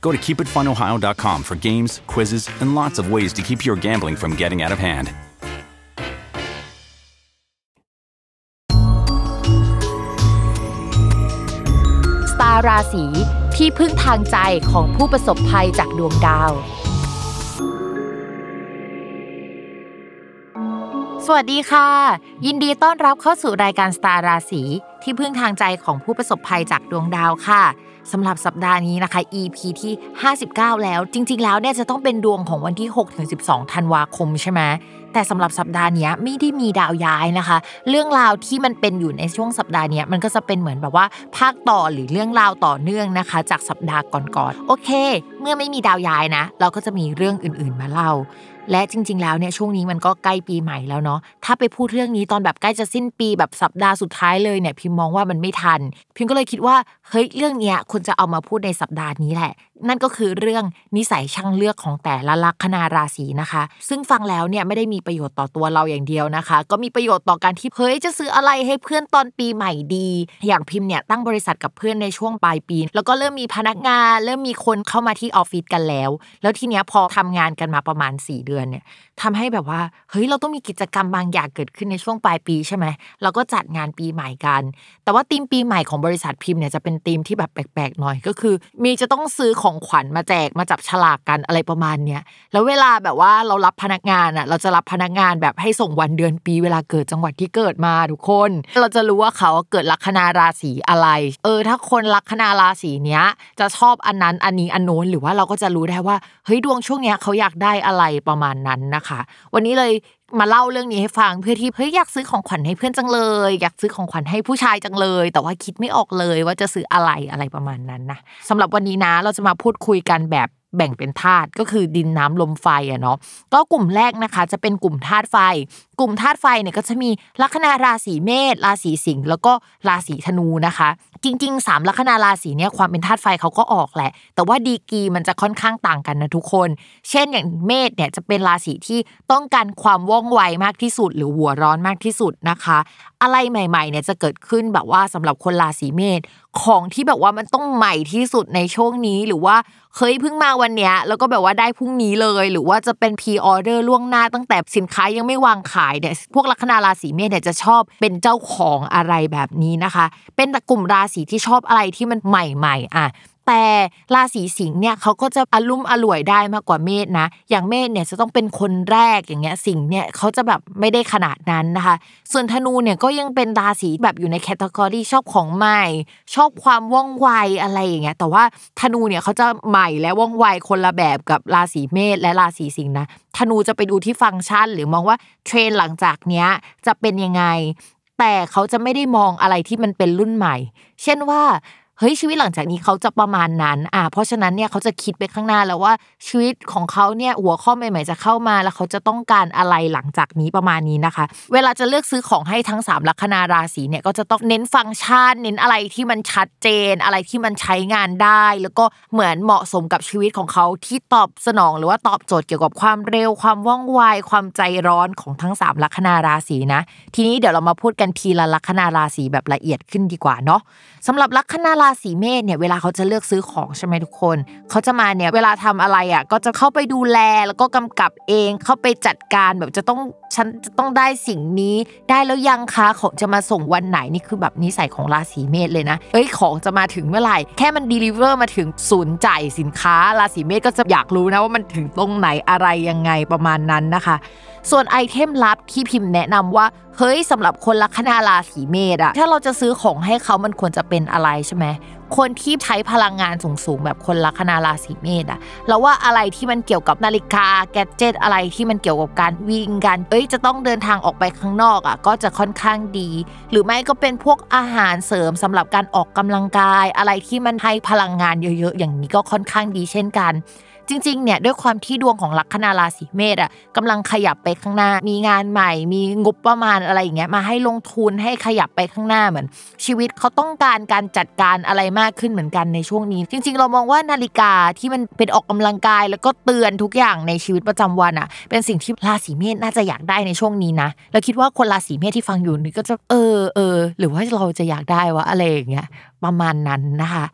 Go to keepitfunohio.com for games, quizzes, and lots of ways to keep your gambling from getting out of hand. สตาร์ราศีที่พึ่งทางใจของผู้ประสบภัยจากดวงดาว สวัสดีค่ะ ยินดีต้อนรับเข้าสู่รายการสตาร์ราศีที่พึ่งทางใจของผู้ประสบภัยจากดวงดาวค่ะ สำหรับสัปดาห์นี้นะคะ EP ที่ 59 แล้ว จริง ๆ แล้วเนี่ยจะต้องเป็นดวงของวันที่6-12 ธันวาคมใช่ไหมแต่สำหรับสัปดาห์นี้ไม่ได้มีดาวย้ายนะคะ เรื่องราวที่มันเป็นอยู่ในช่วงสัปดาห์นี้มันก็จะเป็นเหมือนแบบว่าภาคต่อหรือเรื่องราวต่อเนื่องนะคะ จากสัปดาห์ก่อนๆโอเคเมื่อไม่มีดาวย้ายนะ เราก็จะมีเรื่องอื่นๆมาเล่า และจริง ๆ แล้วเนี่ยช่วงนี้มันก็ใกล้ปีใหม่แล้วเนาะถ้าไปพูดเรื่องนี้ตอนแบบใกล้จะสิ้นปีแบบสัปดาห์สุดท้ายเลยเนี่ยพิมมองว่ามันไม่ทัน พิมก็เลยคิดว่าเฮ้ยเรื่องเนี้ยควรจะเอามาพูดในสัปดาห์นี้แหละ นั่นก็คือเรื่องนิสัยช่างเลือกของแต่ละลัคนาราศีนะคะ ซึ่งฟังแล้วเนี่ยไม่ได้มีประโยชน์ต่อตัวเราอย่างเดียวนะคะ ก็มีประโยชน์ต่อการที่เฮ้ยจะซื้ออะไรให้เพื่อนตอนปีใหม่ดี อย่างพิมเนี่ยตั้งบริษัทกับเพื่อนในช่วงปลายปี แล้วก็เริ่มมีพนักงาน เริ่มมีคนเข้ามาที่ออฟฟิศกันแล้ว แล้วทีเนี้ยพอทำงานกันมาประมาณ 4 เดือนเนี่ยทำให้แบบว่าเฮ้ยเราต้องมีกิจกรรมบางอย่างเกิดขึ้นในช่วงปลายปีใช่ไหมเราก็จัดงานปีใหม่กัน แต่ว่าธีมปีใหม่ของบริษัทพิมพ์เนี่ยจะเป็นธีมที่แบบแปลกๆหน่อยก็คือ มีจะต้องซื้อของขวัญมาแจกมาจับฉลากกันอะไรประมาณเนี้ยแล้วเวลาแบบว่าเรารับพนักงานอะเราจะรับพนักงานแบบให้ส่งวันเดือนปีเวลาเกิดจังหวัดที่เกิดมาทุกคน เราจะรู้ว่าเขาเกิดลัคนาราศีอะไร เออ ถ้าคนลัคนาราศีเนี้ยจะชอบอันนั้นอันนี้อันโน้นหรือว่าเราก็จะรู้ได้ว่าเฮ้ยดวงช่วงเนี้ยเขาอยากได้อะไรประมาณนั้นนะคะ วันนี้เลยมาเล่าเรื่องนี้ให้ฟังเพื่อที่เฮ้ยอยากซื้อของขวัญให้เพื่อนจังเลย อยากซื้อของขวัญให้ผู้ชายจังเลย แต่ว่าคิดไม่ออกเลยว่าจะซื้ออะไรอะไรประมาณนั้นนะสำหรับวันนี้นะเราจะมาพูดคุยกันแบบแบ่งเป็นธาตุก็คือดินน้ำลมไฟอะเนาะก็กลุ่มแรกนะคะ จะเป็นกลุ่มธาตุไฟ กลุ่มธาตุไฟเนี่ยก็จะมีลัคนาราศีเมษราศีสิงห์แล้วก็ราศีธนูนะคะ จริงๆสามลัคนาราศีเนี่ยความเป็นธาตุไฟเขาก็ออกแหละ แต่ว่าดีกีมันจะค่อนข้างต่างกันนะทุกคน เช่นอย่างเมษเนี่ยจะเป็นราศีที่ต้องการความว่องไวมากที่สุด หรือหัวร้อนมากที่สุดนะคะ อะไรใหม่ๆเนี่ยจะเกิดขึ้นแบบว่าสำหรับคนราศีเมษของที่แบบว่ามันต้องใหม่ที่สุดในช่วงนี้หรือว่าเคยเพิ่งมาวันเนี้ยแล้วก็แบบว่าได้พรุ่งนี้เลย หรือว่าจะเป็นพรีออเดอร์ล่วงหน้าตั้งแต่สินค้ายังไม่วางขายเนี่ยพวกลัคนาราศีเมษเนี่ยจะชอบเป็นเจ้าของอะไรแบบนี้นะคะ เป็นกลุ่มราศีที่ชอบอะไรที่มันใหม่ๆอะ แต่ราศีสิงห์เนี่ยเขาก็จะอารมุ่มอร่วยได้มากกว่าเมษนะ อย่างเมษเนี่ยจะต้องเป็นคนแรกอย่างเงี้ยสิงห์เนี่ยเขาจะแบบไม่ได้ขนาดนั้นนะคะ ส่วนธนูเนี่ยก็ยังเป็นราศีแบบอยู่ในแคตตากรีชอบของใหม่ ชอบความว่องไวอะไรอย่างเงี้ยแต่ว่าธนูเนี่ยเขาจะใหม่และว่องไวคนละแบบกับราศีเมษและราศีสิงห์นะธนูจะไปดูที่ฟังก์ชัน หรือมองว่าเทรนหลังจากเนี้ยจะเป็นยังไงแต่เขาจะไม่ได้มองอะไรที่มันเป็นรุ่นใหม่ เช่นว่า เฮ้ยชีวิตหลังจากนี้เขาจะประมาณนั้น อ่า เพราะฉะนั้นเนี่ยเขาจะคิดไปข้างหน้าแล้วว่าชีวิตของเขาเนี่ยหัวข้อใหม่ๆจะเข้ามาแล้วเขาจะต้องการอะไรหลังจากนี้ประมาณนี้นะคะ เวลาจะเลือกซื้อของให้ทั้ง 3 ลัคนาราศีเนี่ยก็จะต้องเน้นฟังก์ชัน เน้นอะไรที่มันชัดเจน อะไรที่มันใช้งานได้ แล้วก็เหมือนเหมาะสมกับชีวิตของเขาที่ตอบสนอง หรือว่าตอบโจทย์เกี่ยวกับความเร็ว ความว่องไวความใจร้อนของทั้ง 3 ลัคนาราศีนะ ทีนี้เดี๋ยวเรามาพูดกันทีละลัคนาราศีแบบละเอียดขึ้นดีกว่าเนาะสำหรับลัคนาราราศีเมษเนี่ยเวลาเขาจะเลือกซื้อของใช่ไหมทุกคน เขาจะมาเนี่ยเวลาทำอะไรอะก็จะเข้าไปดูแลแล้วก็กำกับเองเข้าไปจัดการแบบจะต้องฉันจะต้องได้สิ่งนี้ ได้แล้วยังคะของจะมาส่งวันไหนนี่คือแบบนิสัยของราศีเมษเลยนะ เอ้ยของจะมาถึงเมื่อไหร่ แค่มันดีลิเวอร์มาถึงศูนย์จ่ายสินค้าราศีเมษก็จะอยากรู้นะว่ามันถึงตรงไหนอะไรยังไงประมาณนั้นนะคะ ส่วนไอเทมลับที่พิมพ์แนะนำว่า เฮ้ยสำหรับคนลัคนาราศีเมษอะถ้าเราจะซื้อของให้เขามันควรจะเป็นอะไรใช่ไหมคนที่ใช้พลังงานสูงๆ แบบคนลัคนาราศีเมษอะเราว่าอะไรที่มันเกี่ยวกับนาฬิกาแกดเจิตอะไรที่มันเกี่ยวกับการวิ่งกันเอ้ยจะต้องเดินทางออกไปข้างนอกอะก็จะค่อนข้างดี หรือไม่ก็เป็นพวกอาหารเสริมสำหรับการออกกำลังกาย อะไรที่มันให้พลังงานเยอะๆ อย่างนี้ก็ค่อนข้างดีเช่นกัน จริงๆเนี่ยด้วยความที่ดวงของลัคนาราศีเมษอะกำลังขยับไปข้างหน้า มีงานใหม่ มีงบประมาณอะไรอย่างเงี้ยมาให้ลงทุนให้ขยับไปข้างหน้าเหมือน ชีวิตเขาต้องการการจัดการอะไรมากขึ้นเหมือนกันในช่วงนี้ จริง ๆ เรามองว่านาฬิกาที่มันเป็นออกกำลังกาย แล้วก็เตือนทุกอย่างในชีวิตประจำวันอะ เป็นสิ่งที่ราศีเมษน่าจะอยากได้ในช่วงนี้นะแล้วคิดว่าคนราศีเมษที่ฟังอยู่นี่ก็จะเออเออหรือว่าเราจะอยากได้วะอะไรอย่างเงี้ยประมาณนั้นนะคะ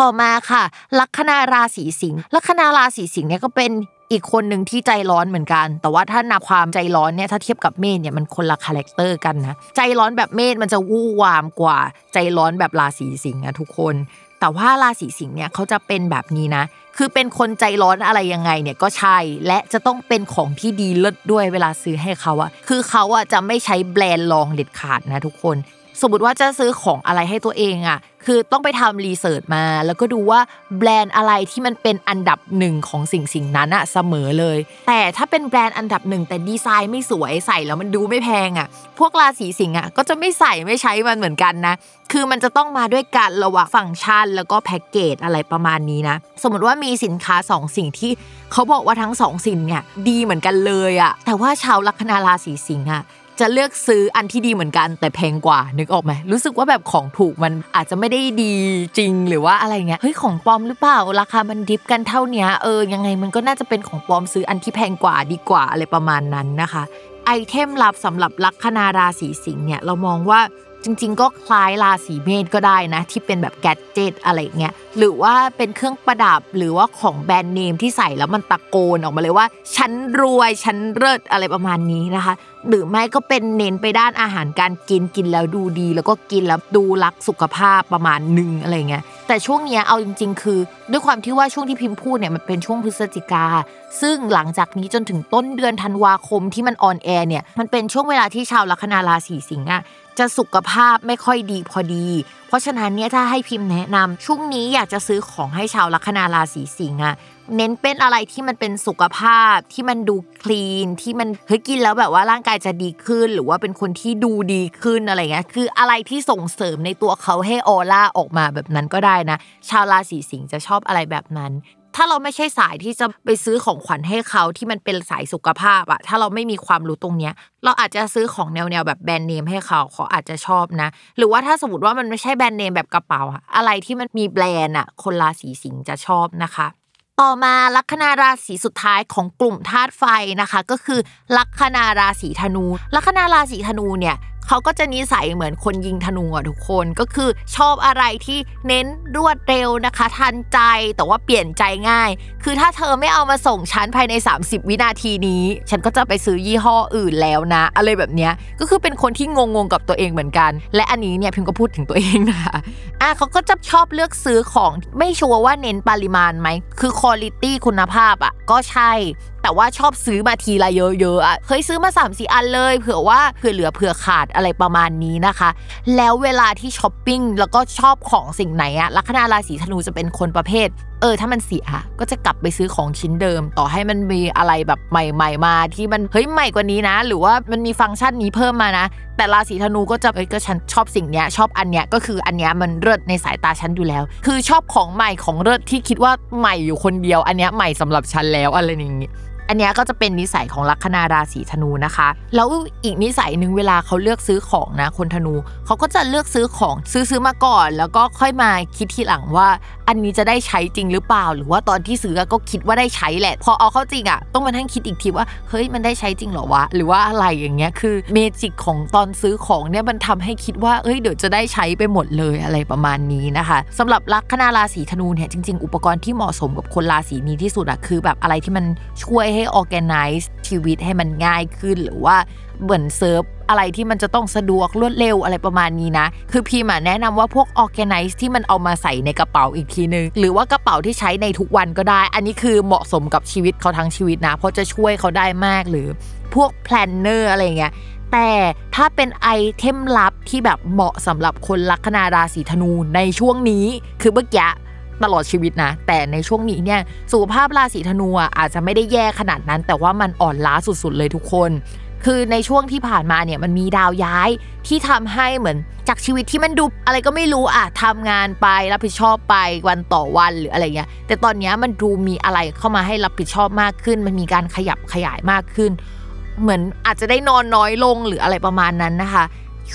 ต่อมาค่ะ ลัคนาราศีสิงห์ลัคนาราศีสิงห์เนี่ยก็เป็นอีกคนหนึ่งที่ใจร้อนเหมือนกัน แต่ว่าถ้านับความใจร้อนเนี่ยถ้าเทียบกับเมษเนี่ยมันคนละ character กันนะใจร้อนแบบเมษมันจะวู่วามกว่า ใจร้อนแบบราศีสิงห์อะทุกคน แต่ว่าราศีสิงห์เนี่ยเขาจะเป็นแบบนี้นะ คือเป็นคนใจร้อนอะไรยังไงเนี่ยก็ใช่และจะต้องเป็นของที่ดีเลิศด้วยเวลาซื้อให้เขาอะคือเขาอะจะไม่ใช้แบรนด์รองเด็ดขาดนะทุกคน สมมติว่าจะซื้อของอะไรให้ตัวเองอะ คือต้องไปทำรีเสิร์ชมา แล้วก็ดูว่าแบรนด์อะไรที่มันเป็นอันดับหนึ่งของสิ่งสิ่งนั้นอะเสมอเลย แต่ถ้าเป็นแบรนด์อันดับหนึ่งแต่ดีไซน์ไม่สวยใส่แล้วมันดูไม่แพงอะ พวกราศีสิงห์อะก็จะไม่ใส่ไม่ใช้มันเหมือนกันนะ คือมันจะต้องมาด้วยกันระหว่างฟังก์ชัน แล้วก็แพ็กเกจอะไรประมาณนี้นะ สมมติว่ามีสินค้าสองสิ่งที่เขาบอกว่าทั้งสองสิ่งเนี่ยดีเหมือนกันเลยอะ แต่ว่าชาวลัคนาราศีสิงห์อะ จะเลือกซื้ออันที่ดีเหมือนกัน แต่แพงกว่านึกออกไหมรู้สึกว่าแบบของถูกมันอาจจะไม่ได้ดีจริงหรือว่าอะไรเงี้ยเฮ้ยของปลอมหรือเปล่าราคามัน diff กันเท่านี้เออยังไงมันก็น่าจะเป็นของปลอมซื้ออันที่แพงกว่าดีกว่าอะไรประมาณนั้นนะคะ item ลับสำหรับลัคนาราศีสิงห์เนี่ยเรามองว่า จริง ๆ ก็คล้ายราศีเมษก็ได้นะ ที่เป็นแบบ gadget อะไรเงี้ยหรือว่าเป็นเครื่องประดับหรือว่าของแบรนด์เนมที่ใส่แล้วมันตะโกนออกมาเลยว่า ฉันรวยฉันเลิศอะไรประมาณนี้นะคะ หรือไม่ก็เป็นเน้นไปด้านอาหารการกินกินแล้วดูดี แล้วก็กินแล้วดูรักสุขภาพประมาณหนึ่งอะไรเงี้ยแต่ช่วงเนี้ยเอาจริง ๆ คือ ด้วยความที่ว่าช่วงที่พิมพ์พูดเนี่ยมันเป็นช่วงพฤศจิกา ซึ่งหลังจากนี้จนถึงต้นเดือนธันวาคมที่มันออนแอร์เนี่ยมันเป็นช่วงเวลาที่ชาวลัคนาราศีสิงห์อะ จะสุขภาพไม่ค่อยดีพอดี เพราะฉะนั้นเนี่ยถ้าให้พิมพ์แนะนำช่วงนี้อยากจะซื้อของให้ชาวลัคนาราศีสิงห์อะเน้นเป็นอะไรที่มันเป็นสุขภาพที่มันดูคลีนที่มันเฮ้ยกินแล้วแบบว่าร่างกายจะดีขึ้น หรือว่าเป็นคนที่ดูดีขึ้นอะไรเงี้ยคืออะไรที่ส่งเสริมในตัวเขาให้ออร่าออกมาแบบนั้นก็ได้นะ ชาวราศีสิงห์จะชอบอะไรแบบนั้น ถ้าเราไม่ใช่สายที่จะไปซื้อของขวัญให้เขาที่มันเป็นสายสุขภาพอะถ้าเราไม่มีความรู้ตรงเนี้ย เราอาจจะซื้อของแนวๆแบบแบรนด์เนมให้เขาเขาอาจจะชอบนะ หรือว่าถ้าสมมติว่ามันไม่ใช่แบรนด์เนมแบบกระเป๋าอะอะไรที่มันมีแบรนด์อะคนราศีสิงห์จะชอบนะคะ ต่อมาลัคนาราศีสุดท้ายของกลุ่มธาตุไฟนะคะ ก็คือลัคนาราศีธนู ลัคนาราศีธนูเนี่ย เขาก็จะนิสัยเหมือนคนยิงธนูอะทุกคนก็คือชอบอะไรที่เน้นรวดเร็วนะคะ ทันใจแต่ว่าเปลี่ยนใจง่าย คือถ้าเธอไม่เอามาส่งฉันภายใน 30 วินาทีนี้ ฉันก็จะไปซื้อยี่ห้ออื่นแล้วนะ อะไรแบบเนี้ยก็คือเป็นคนที่งงๆกับตัวเองเหมือนกัน และอันนี้เนี่ยพิมก็พูดถึงตัวเองนะคะอะเขาก็จะชอบเลือกซื้อของไม่ชัวร์ว่าเน้นปริมาณไหมคือคุณภาพคุณภาพอะก็ใช่ แต่ว่าชอบซื้อมาทีละเยอะๆอะเคยซื้อมา3ามสี่อันเลย เผื่อว่าเผื่อเหลือเผื่อขาดอะไรประมาณนี้นะคะ แล้วเวลาที่ช้อปปิ้งแล้วก็ชอบของสิ่งไหนอะลัคนาราศีธนูจะเป็นคนประเภทเออถ้ามันเสียก็จะกลับไปซื้อของชิ้นเดิม ต่อให้มันมีอะไรแบบใหม่ ๆ มาที่มันเฮ้ยใหม่กว่านี้นะ หรือว่ามันมีฟังก์ชันนี้เพิ่มมานะ แต่ราศีธนูก็จะเอ้ยก็ฉันชอบสิ่งเนี้ยชอบอันเนี้ยก็คืออันเนี้ยมันเลิศในสายตาฉันอยู่แล้ว คือชอบของใหม่ของเลิศที่คิดว่าใหม่อยู่คนเดียว อันเนี้ยใหม่สำหรับฉันแล้วอะไรอย่างงี้ อันนี้ก็จะเป็นนิสัยของลัคนาราศีธนูนะคะ แล้วอีกนิสัยหนึ่งเวลาเขาเลือกซื้อของนะคนธนูเขาก็จะเลือกซื้อของซื้อซื้อมาก่อน แล้วก็ค่อยมาคิดทีหลังว่า อันนี้จะได้ใช้จริงหรือเปล่า หรือว่าตอนที่ซื้อก็คิดว่าได้ใช้แหละ พอเอาเข้าจริงอะต้องมาทั้งคิดอีกทีว่าเฮ้ยมันได้ใช้จริงหรอวะหรือว่าอะไรอย่างเงี้ยคือเมจิกของตอนซื้อของเนี่ยมันทำให้คิดว่าเอ้ยเดี๋ยวจะได้ใช้ไปหมดเลยอะไรประมาณนี้นะคะสำหรับลัคนาราศีธนูเนี่ยจริง ๆ อุปกรณ์ที่เหมาะสมกับคนราศีนี้ที่สุดอะคือแบบอะไรที่มันช่วยให้ organize ชีวิตให้มันง่ายขึ้น หรือว่าเหมือนเซิร์ฟอะไรที่มันจะต้องสะดวกรวดเร็วอะไรประมาณนี้นะ คือพี่มาแนะนำว่าพวก organize ที่มันเอามาใส่ในกระเป๋าอีกทีนึง หรือว่ากระเป๋าที่ใช้ในทุกวันก็ได้ อันนี้คือเหมาะสมกับชีวิตเขาทั้งชีวิตนะ เพราะจะช่วยเขาได้มากหรือพวก planner อะไรเงี้ยแต่ถ้าเป็น item ลับที่แบบเหมาะสำหรับคนลัคนาราศีธนูในช่วงนี้ คือเมื่อกี้ ตลอดชีวิตนะ แต่ในช่วงนี้เนี่ยสุขภาพราศีธนูอาจจะไม่ได้แย่ขนาดนั้น แต่ว่ามันอ่อนล้าสุดๆเลยทุกคน คือในช่วงที่ผ่านมาเนี่ยมันมีดาวย้ายที่ทำให้เหมือนจากชีวิตที่มันดูอะไรก็ไม่รู้อะทำงานไปรับผิดชอบไปวันต่อวันหรืออะไรเงี้ยแต่ตอนนี้มันดูมีอะไรเข้ามาให้รับผิดชอบมากขึ้น มันมีการขยับขยายมากขึ้น เหมือนอาจจะได้นอนน้อยลงหรืออะไรประมาณนั้นนะคะ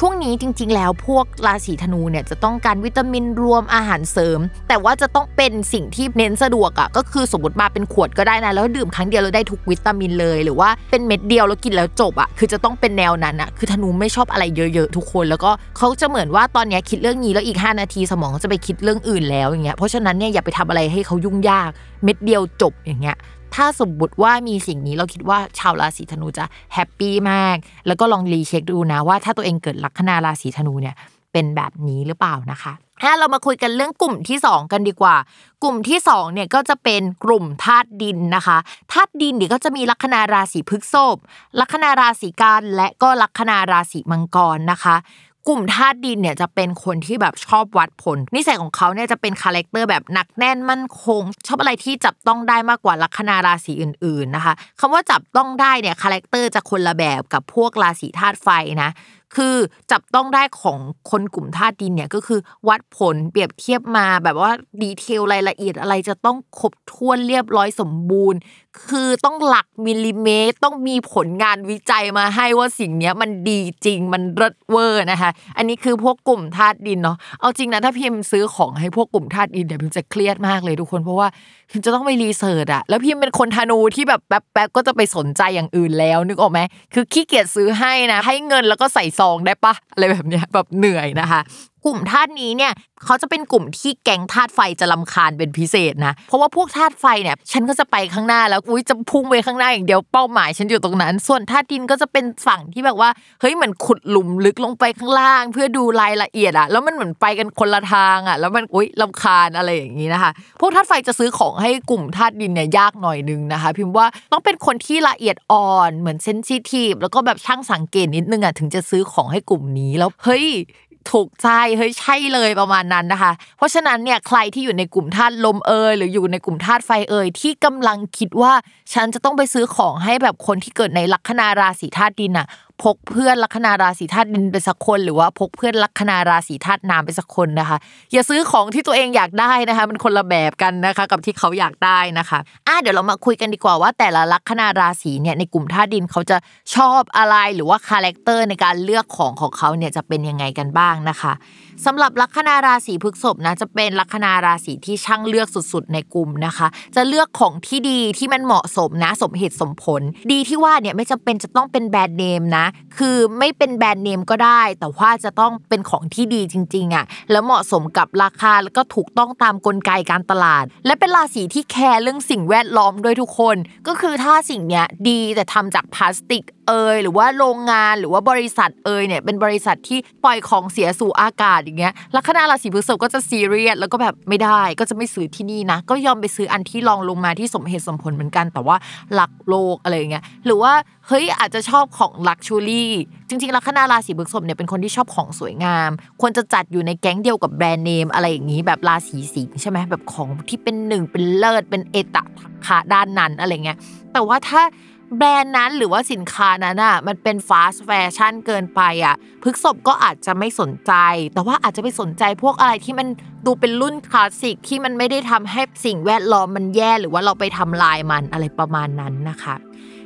ช่วงนี้จริง ๆ แล้วพวกราศีธนูเนี่ยจะต้องการวิตามินรวมอาหารเสริม แต่ว่าจะต้องเป็นสิ่งที่เน้นสะดวกอะ่ะก็คือสมมติมาเป็นขวดก็ได้นะ แล้วดื่มครั้งเดียวแล้วได้ทุกวิตามินเลย หรือว่าเป็นเม็ดเดียวแล้วกินแล้วจบอะ่ะคือจะต้องเป็นแนวนั้นอะ่ะคือธนูไม่ชอบอะไรเยอะๆทุกคน แล้วก็เขาจะเหมือนว่าตอนนี้คิดเรื่องนี้แล้วอีก 5 นาทีสมองจะไปคิดเรื่องอื่นแล้วอย่างเงี้ยเพราะฉะนั้นเนี่ยอย่าไปทำอะไรให้เขายุ่งยาก เม็ดเดียวจบอย่างเงี้ย ถ้าสมมติว่ามีสิ่งนี้เราคิดว่าชาวราศีธนูจะแฮปปี้มาก แล้วก็ลองรีเช็คดูนะว่าถ้าตัวเองเกิดลัคนาราศีธนูเนี่ยเป็นแบบนี้หรือเปล่านะคะถ้าเรามาคุยกันเรื่องกลุ่มที่ 2 กันดีกว่า กลุ่มที่2เนี่ยก็จะเป็นกลุ่มธาตุดินนะคะธาตุดินเนี่ยก็จะมีลัคนาราศีพฤษภลัคนาราศีกันย์และก็ลัคนาราศีมังกรนะคะ กลุ่มธาตุดินเนี่ยจะเป็นคนที่แบบชอบวัดผล นิสัยของเขาเนี่ยจะเป็น character แบบหนักแน่นมั่นคง ชอบอะไรที่จับต้องได้มากกว่าลัคนาราศีอื่น ๆนะคะคำว่าจับต้องได้เนี่ย character จะคนละแบบกับพวกราศีธาตุไฟนะ คือจับต้องได้ของคนกลุ่มธาตุดินเนี่ยก็คือวัดผลเปรียบเทียบมาแบบว่า detail รายละเอียดอะไรจะต้องครบถ้วนเรียบร้อยสมบูรณ์ คือต้องหลักมิลลิเมตร ต้องมีผลงานวิจัยมาให้ว่าสิ่งเนี้ยมันดีจริงมันเลิศเวอร์นะคะ อันนี้คือพวกกลุ่มธาตุดินเนาะเอาจริงนะถ้าพิมพ์ซื้อของให้พวกกลุ่มธาตุดินเดี๋ยวพิมจะเครียดมากเลยทุกคนเพราะว่า พิมจะต้องไป research อะแล้วพิมเป็นคนธนูที่แบบแป๊บๆก็จะไปสนใจอย่างอื่นแล้ว นึกออกไหมคือขี้เกียจซื้อให้นะ ให้เงินแล้วก็ใส่ซองได้ปะอะไรแบบเนี้ยแบบเหนื่อยนะคะ กลุ่มธาตุนี้เนี่ยเขาจะเป็นกลุ่มที่แก๊งธาตุไฟจะลำคาญเป็นพิเศษนะ เพราะว่าพวกธาตุไฟเนี่ยฉันก็จะไปข้างหน้าแล้วอุ้ยจะพุ่งไปข้างหน้าอย่างเดียวเป้าหมายฉันอยู่ตรงนั้น ส่วนธาตุดินก็จะเป็นฝั่งที่แบบว่าเฮ้ยเหมือนขุดหลุมลึกลงไปข้างล่าง เพื่อดูรายละเอียดอะแล้วมันเหมือนไปกันคนละทางอะแล้วมันอุ้ยลำคาญอะไรอย่างนี้นะคะพวกธาตุไฟจะซื้อของให้กลุ่มธาตุดินเนี่ยยากหน่อยนึงนะคะ พิมพ์ว่าต้องเป็นคนที่ละเอียดอ่อนเหมือนเซนซิทีฟแล้วก็แบบช่างสังเกตนิดนึงอะถึงจะซื้อของให้กลุ่มนี้แล้วเฮ้ย ถูกใจเฮ้ยใช่เลยประมาณนั้นนะคะ เพราะฉะนั้นเนี่ยใครที่อยู่ในกลุ่มธาตุลมเอยหรืออยู่ในกลุ่มธาตุไฟเอยที่กำลังคิดว่าฉันจะต้องไปซื้อของให้แบบคนที่เกิดในลัคนาราศีธาตุดินอะ พกเพื่อนลัคนาราศีธาตุดินไปสักคน หรือว่าพกเพื่อนลัคนาราศีธาตุน้ำไปสักคนนะคะ อย่าซื้อของที่ตัวเองอยากได้นะคะ มันคนละแบบกันนะคะ กับที่เขาอยากได้นะคะอะเดี๋ยวเรามาคุยกันดีกว่าว่า แต่ละลัคนาราศีเนี่ยในกลุ่มธาตุดินเขาจะชอบอะไรหรือว่าคาแรคเตอร์ในการเลือกของของเขาเนี่ยจะเป็นยังไงกันบ้างนะคะ สำหรับลัคนาราศีพฤษภนะจะเป็นลัคนาราศีที่ช่างเลือกสุดๆ ในกลุ่มนะคะ จะเลือกของที่ดีที่มันเหมาะสมนะสมเหตุสมผล ดีที่ว่าเนี่ยไม่จำเป็นจะต้องเป็นแบรนด์เนมนะ คือไม่เป็นแบรนด์เนมก็ได้ แต่ว่าจะต้องเป็นของที่ดีจริงๆอะแล้วเหมาะสมกับราคาแล้วก็ถูกต้องตามกลไกการตลาด และเป็นราศีที่แคร์เรื่องสิ่งแวดล้อมด้วยทุกคน ก็คือถ้าสิ่งเนี้ยดีแต่ทำจากพลาสติก เอยหรือว่าโรงงานหรือว่าบริษัทเอยเนี่ยเป็นบริษัทที่ปล่อยของเสียสู่อากาศอย่างเงี้ยลัคนาราศีพฤษภก็จะซีเรียสแล้วก็แบบไม่ได้ก็จะไม่ซื้อที่นี่นะ ก็ยอมไปซื้ออันที่รองลงมาที่สมเหตุสมผลเหมือนกัน แต่ว่าหลักโลกอะไรเงี้ยหรือว่าเฮ้ยอาจจะชอบของลักชูรี่จริงๆลัคนาราศีพฤษภเนี่ยเป็นคนที่ชอบของสวยงาม ควรจะจัดอยู่ในแก๊งเดียวกับแบรนด์เนมอะไรอย่างนี้แบบราศีสิงห์ใช่ไหมแบบของที่เป็นหนึ่งเป็นเลิศเป็นเอตะขาด้านนั้นอะไรเงี้ยแต่ว่าถ้า แบรนด์นั้นหรือว่าสินค้านั้นอะมันเป็นฟาสต์แฟชั่นเกินไปอะพฤกษบก็อาจจะไม่สนใจ แต่ว่าอาจจะไปสนใจพวกอะไรที่มันดูเป็นรุ่นคลาสสิกที่มันไม่ได้ทำให้สิ่งแวดล้อมมันแย่หรือว่าเราไปทำลายมันอะไรประมาณนั้นนะคะ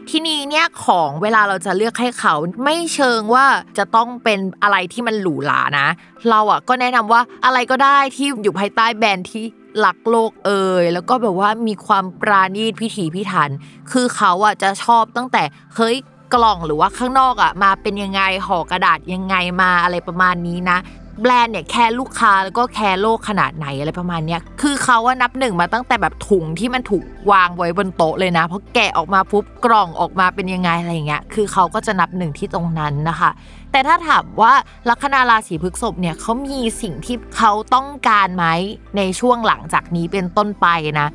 ทีนี้เนี่ยของเวลาเราจะเลือกให้เขาไม่เชิงว่าจะต้องเป็นอะไรที่มันหรูหรานะ เราอะก็แนะนำว่าอะไรก็ได้ที่อยู่ภายใต้แบรนด์ที่ หลักโลกเอ่ยแล้วก็แบบว่ามีความปราณีตพิถีพิถัน คือเขาอะจะชอบตั้งแต่เฮ้ยกล่องหรือว่าข้างนอกอะมาเป็นยังไงห่อกระดาษยังไงมาอะไรประมาณนี้นะแบรนด์เนี่ยแคร์ลูกค้าแล้วก็แคร์โลกขนาดไหนอะไรประมาณเนี้ยคือเขาว่านับหนึ่งมาตั้งแต่แบบถุงที่มันถูกวางไว้บนโต๊ะเลยนะเพราะแกะออกมาปุ๊บกล่องออกมาเป็นยังไงอะไรเงี้ยคือเขาก็จะนับหนึ่งที่ตรงนั้นนะคะ แต่ถ้าถามว่าลัคนาราศีพฤษภเนี่ยเขามีสิ่งที่เขาต้องการไหมในช่วงหลังจากนี้เป็นต้นไปนะ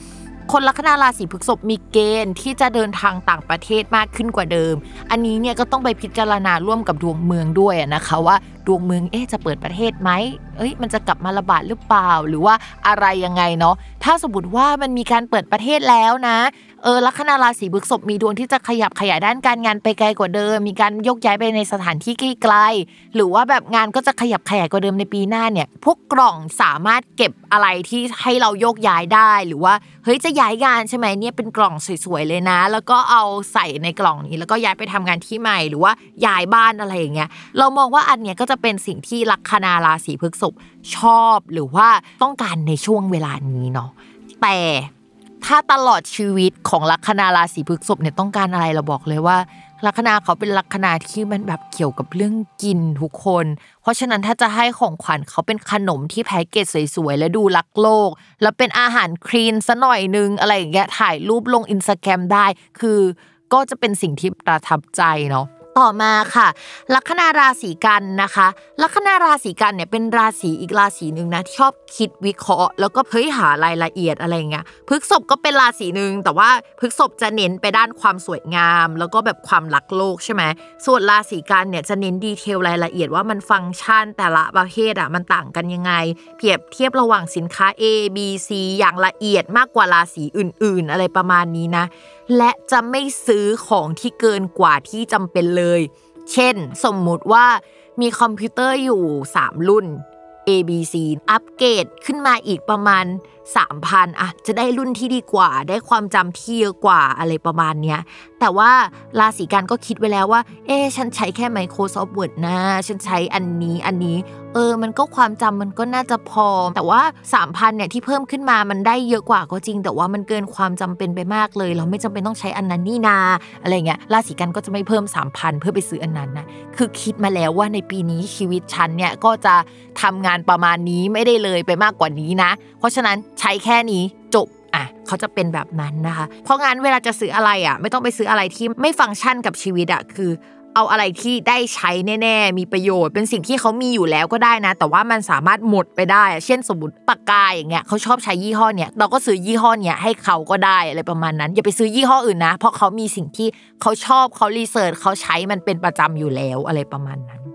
คนลัคนาราศีพฤษภมีเกณฑ์ที่จะเดินทางต่างประเทศมากขึ้นกว่าเดิม อันนี้เนี่ยก็ต้องไปพิจารณาร่วมกับดวงเมืองด้วยนะคะว่า ดวงเมืองเอ๊จะเปิดประเทศไหมเอ้ยมันจะกลับมาระบาดหรือเปล่าหรือว่าอะไรยังไงเนาะถ้าสมมติว่ามันมีการเปิดประเทศแล้วนะเออลัคนาราศีพฤษภมีดวงที่จะขยับขยายด้านการงานไปไกลกว่าเดิม มีการยกย้ายไปในสถานที่ไกลๆหรือว่าแบบงานก็จะขยับขยายกว่าเดิมในปีหน้าเนี่ย พวกกล่องสามารถเก็บอะไรที่ให้เรายกย้ายได้หรือว่าเฮ้ยจะย้ายงานใช่ไหมเนี่ยเป็นกล่องสวยๆเลยนะ แล้วก็เอาใส่ในกล่องนี้ แล้วก็ย้ายไปทำงานที่ใหม่หรือว่าย้ายบ้านอะไรอย่างเงี้ยเรามองว่าอันเนี้ยก็จะเป็นสิ่งที่ลัคนาราศีพฤษภชอบหรือว่าต้องการในช่วงเวลานี้เนาะแต่ถ้าตลอดชีวิตของลัคนาราศีพฤษภเนี่ยต้องการอะไรเราบอกเลยว่าลัคนาเขาเป็นลัคนาที่มันแบบเกี่ยวกับเรื่องกินทุกคน เพราะฉะนั้นถ้าจะให้ของขวัญเขาเป็นขนมที่แพ็กเกจสวยๆ และดูรักโลก แล้วเป็นอาหารคลีนซะหน่อยนึงอะไรอย่างเงี้ยถ่ายรูปลงอินสตาแกรมได้ คือก็จะเป็นสิ่งที่ประทับใจเนาะ ต่อมาค่ะ ลัคนาราศีกันนะคะ ลัคนาราศีกันเนี่ยเป็นราศีอีกราศีหนึ่งนะที่ชอบคิดวิเคราะห์ แล้วก็เฮ้ยหารายละเอียดอะไรเงี้ยพฤกษบก็เป็นราศีหนึ่งแต่ว่าพฤษภจะเน้นไปด้านความสวยงาม แล้วก็แบบความรักโลกใช่ไหมส่วนราศีกันย์เนี่ยจะเน้น detail รายละเอียดว่ามันฟังก์ชันแต่ละประเภทอะมันต่างกันยังไง เปรียบเทียบระหว่างสินค้า A B C อย่างละเอียดมากกว่าราศีอื่น ๆ อะไรประมาณนี้นะ และจะไม่ซื้อของที่เกินกว่าที่จำเป็นเลย เช่น สมมุติว่ามีคอมพิวเตอร์อยู่ 3 รุ่น A B C อัปเกรดขึ้นมาอีกประมาณ 3,000อะจะได้รุ่นที่ดีกว่า ได้ความจำที่เยอะกว่าอะไรประมาณเนี้ยแต่ว่าราศีกันก็คิดไว้แล้วว่า เอ๊ฉันใช้แค่ Microsoft Word นะ ฉันใช้อันนี้อันนี้ เออ มันก็ความจำมันก็น่าจะพอ แต่ว่า 3,000เนี่ยที่เพิ่มขึ้นมามันได้เยอะกว่าก็จริง แต่ว่ามันเกินความจำเป็นไปมากเลย เราไม่จำเป็นต้องใช้อันนั้นนี่นาอะไรเงี้ยราศีกันก็จะไม่เพิ่ม 3,000 เพื่อไปซื้ออันนั้นนะคือคิดมาแล้วว่าในปีนี้ชีวิตฉันเนี่ยก็จะทำงานประมาณนี้ไม่ได้เลยไปมากกว่านี้นะ เพราะฉะนั้นใช้แค่นี้จบอะเขาจะเป็นแบบนั้นนะคะ เพราะงั้นเวลาจะซื้ออะไรอะ ไม่ต้องไปซื้ออะไรที่ไม่ฟังก์ชันกับชีวิตอะคือเอาอะไรที่ได้ใช้แน่ๆ มีประโยชน์ เป็นสิ่งที่เขามีอยู่แล้วก็ได้นะ แต่ว่ามันสามารถหมดไปได้อะเช่นสมมติปากกาอย่างเงี้ยเขาชอบใช้ยี่ห้อเนี้ยเราก็ซื้อยี่ห้อเนี้ยให้เขาก็ได้อะไรประมาณนั้น อย่าไปซื้อยี่ห้ออื่นนะ เพราะเขามีสิ่งที่เขาชอบเขารีเสิร์ชเขาใช้มันเป็นประจำอยู่แล้วอะไรประมาณนั้น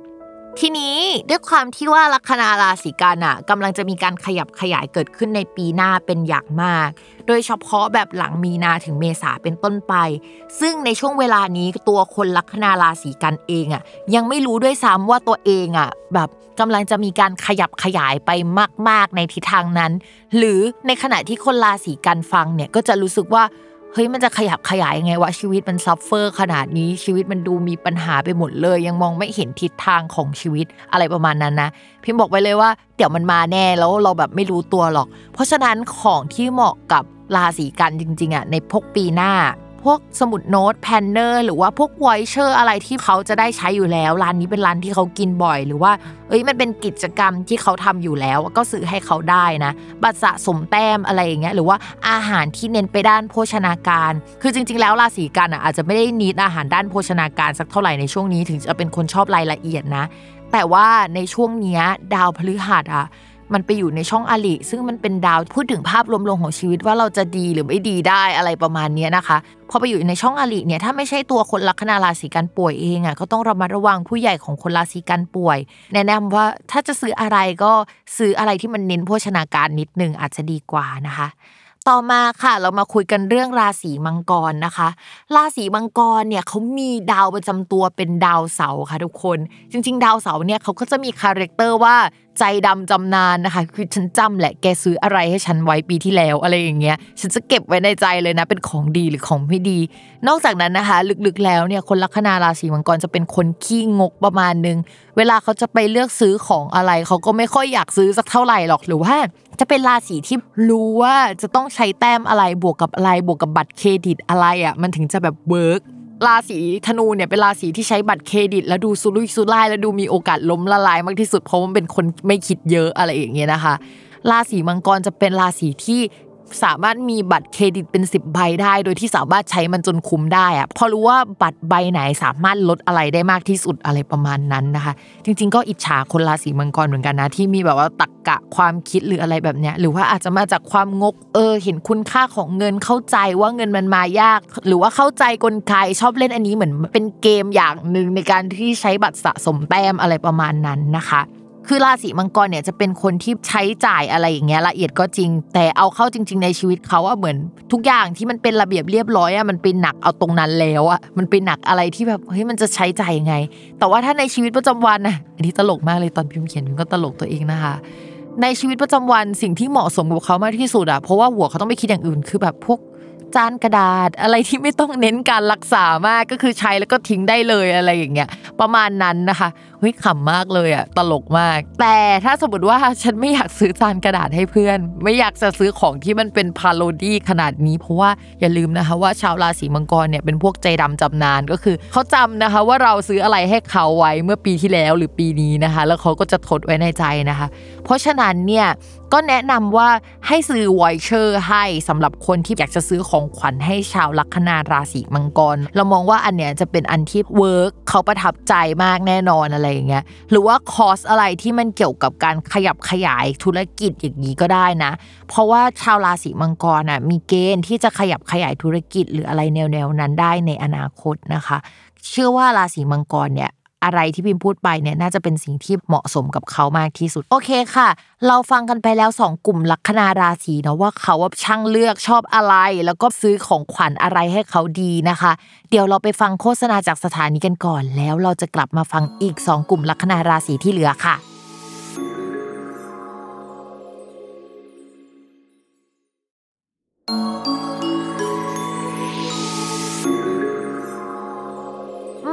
ทีนี้ด้วยความที่ว่าลัคนาราศีกันย์อะกำลังจะมีการขยับขยายเกิดขึ้นในปีหน้าเป็นอย่างมาก โดยเฉพาะแบบหลังมีนาถึงเมษาเป็นต้นไป ซึ่งในช่วงเวลานี้ตัวคนลัคนาราศีกันย์เองอะยังไม่รู้ด้วยซ้ำว่าตัวเองอะแบบกำลังจะมีการขยับขยายไปมาก ๆในทิศทางนั้น หรือในขณะที่คนราศีกันย์ฟังเนี่ยก็จะรู้สึกว่า เฮ้ยมันจะขยับขยายยังไงวะชีวิตมัน suffer ขนาดนี้ชีวิตมันดูมีปัญหาไปหมดเลย ยังมองไม่เห็นทิศทางของชีวิตอะไรประมาณนั้นนะ พิมพ์บอกไปเลยว่าเดี๋ยวมันมาแน่แล้วเราแบบไม่รู้ตัวหรอก เพราะฉะนั้นของที่เหมาะกับราศีกันย์จริงๆอะในพกปีหน้า พวกสมุดโน้ต planner หรือว่าพวก voucher อะไรที่เขาจะได้ใช้อยู่แล้ว ร้านนี้เป็นร้านที่เขากินบ่อย หรือว่า เอ้ยมันเป็นกิจกรรมที่เขาทำอยู่แล้ว ก็ซื้อให้เขาได้นะบัตรสะสมแต้มอะไรอย่างเงี้ยหรือว่าอาหารที่เน้นไปด้านโภชนาการ คือจริง ๆ แล้วราศีกันย์อะอาจจะไม่ได้ need อาหารด้านโภชนาการสักเท่าไหร่ในช่วงนี้ถึงจะเป็นคนชอบรายละเอียดนะ แต่ว่าในช่วงเนี้ยดาวพฤหัสอะ มันไปอยู่ในช่องอลิซึ่งมันเป็นดาวพูดถึงภาพรวมๆของชีวิตว่าเราจะดีหรือไม่ดีได้อะไรประมาณนี้นะคะพอไปอยู่ในช่องอลิเนี่ยถ้าไม่ใช่ตัวคนลัคนาราศีกันป่วยเองอะก็ต้องระมัดระวังผู้ใหญ่ของคนราศีกันป่วย แนะนำว่าถ้าจะซื้ออะไรก็ซื้ออะไรที่มันเน้นโภชนาการนิดนึงอาจจะดีกว่านะคะ ต่อมาค่ะ เรามาคุยกันเรื่องราศีมังกรนะคะ ราศีมังกรเนี่ยเขามีดาวประจำตัวเป็นดาวเสาร์ค่ะทุกคน จริง ๆ ดาวเสาร์เนี่ยเขาก็จะมี character ว่าใจดำจำนานนะคะ คือฉันจำแหละแกซื้ออะไรให้ฉันไว้ปีที่แล้วอะไรอย่างเงี้ย ฉันจะเก็บไว้ในใจเลยนะ เป็นของดีหรือของไม่ดี นอกจากนั้นนะคะ ลึกๆแล้วเนี่ยคนลัคนาราศีมังกรจะเป็นคนขี้งกประมาณนึง เวลาเขาจะไปเลือกซื้อของอะไรเขาก็ไม่ค่อยอยากซื้อสักเท่าไหร่หรอกหรือว่า จะเป็นราศีที่รู้ว่าจะต้องใช้แต้มอะไรบวกกับอะไรบวกกับบัตรเครดิตอะไรอะมันถึงจะแบบ workราศีธนูเนี่ยเป็นราศีที่ใช้บัตรเครดิต แล้วดูซุรุ่ยซุร่ายแล้วดูมีโอกาสล้มละลายมากที่สุดเพราะมันเป็นคนไม่คิดเยอะอะไรอย่างเงี้ยนะคะ ราศีมังกรจะเป็นราศีที่ สามารถมีบัตรเครดิตเป็น 10 ใบได้ โดยที่สามารถใช้มันจนคุ้มได้อะพอรู้ว่าบัตรใบไหนสามารถลดอะไรได้มากที่สุดอะไรประมาณนั้นนะคะ จริง ๆ ก็อิจฉาคนราศีมังกรเหมือนกันนะที่มีแบบว่าตักกะความคิดหรืออะไรแบบเนี้ยหรือว่าอาจจะมาจากความงกเออ เห็นคุณค่าของเงินเข้าใจว่าเงินมันมายาก หรือว่าเข้าใจกลไกชอบเล่นอันนี้เหมือนเป็นเกมอย่างหนึ่งในการที่ใช้บัตรสะสมแต้มอะไรประมาณนั้นนะคะ คือราศีมังกรเนี่ยจะเป็นคนที่ใช้จ่ายอะไรอย่างเงี้ยละเอียดก็จริง แต่เอาเข้าจริง ๆ ในชีวิตเขาอะเหมือน ทุกอย่างที่มันเป็นระเบียบเรียบร้อยอะมันเป็นหนักเอาตรงนั้นแล้วอะมันเป็นหนักอะไรที่แบบเฮ้ยมันจะใช้จ่ายยังไง แต่ว่าถ้าในชีวิตประจำวันอะอันนี้ตลกมากเลยตอนพิมพ์เขียนพิมก็ตลกตัวเองนะคะ ในชีวิตประจำวันสิ่งที่เหมาะสมกับเขามากที่สุดอะเพราะว่าหัวเขาต้องไปคิดอย่างอื่นคือแบบพวกจานกระดาษอะไรที่ไม่ต้องเน้นการรักษามากก็คือใช้แล้วก็ทิ้งได้เลยอะไรอย่างเงี้ยประมาณนั้นนะคะ เฮ้ยขำมากเลยอะตลกมาก แต่ถ้าสมมติว่าฉันไม่อยากซื้อจานกระดาษให้เพื่อน ไม่อยากจะซื้อของที่มันเป็นพาโรดี้ขนาดนี้ เพราะว่าอย่าลืมนะคะว่าชาวราศีมังกรเนี่ยเป็นพวกใจดำจำนานก็คือเขาจำนะคะว่าเราซื้ออะไรให้เขาไว้เมื่อปีที่แล้วหรือปีนี้นะคะ แล้วเขาก็จะทดไว้ในใจนะคะ เพราะฉะนั้นเนี่ยก็แนะนำว่าให้ซื้อ voucher ให้สำหรับคนที่อยากจะซื้อของขวัญให้ชาวลัคนาราศีมังกร เรามองว่าอันเนี้ยจะเป็นอันที่ work เขาประทับใจมากแน่นอนอะไรอย่างเงี้ยหรือว่าคอร์สอะไรที่มันเกี่ยวกับการขยับขยายธุรกิจอย่างนี้ก็ได้นะ เพราะว่าชาวราศีมังกรอะมีเกณฑ์ที่จะขยับขยายธุรกิจหรืออะไรแนวๆนั้นได้ในอนาคตนะคะ เชื่อว่าราศีมังกรเนี่ย อะไรที่พิมพ์พูดไปเนี่ยน่าจะเป็นสิ่งที่เหมาะสมกับเขามากที่สุด โอเคค่ะ เราฟังกันไปแล้ว 2 กลุ่มลัคนาราศีเนาะว่าเขาว่าช่างเลือกชอบอะไร แล้วก็ซื้อของขวัญอะไรให้เขาดีนะคะ เดี๋ยวเราไปฟังโฆษณาจากสถานีกันก่อน แล้วเราจะกลับมาฟังอีก 2 กลุ่มลัคนาราศีที่เหลือค่ะ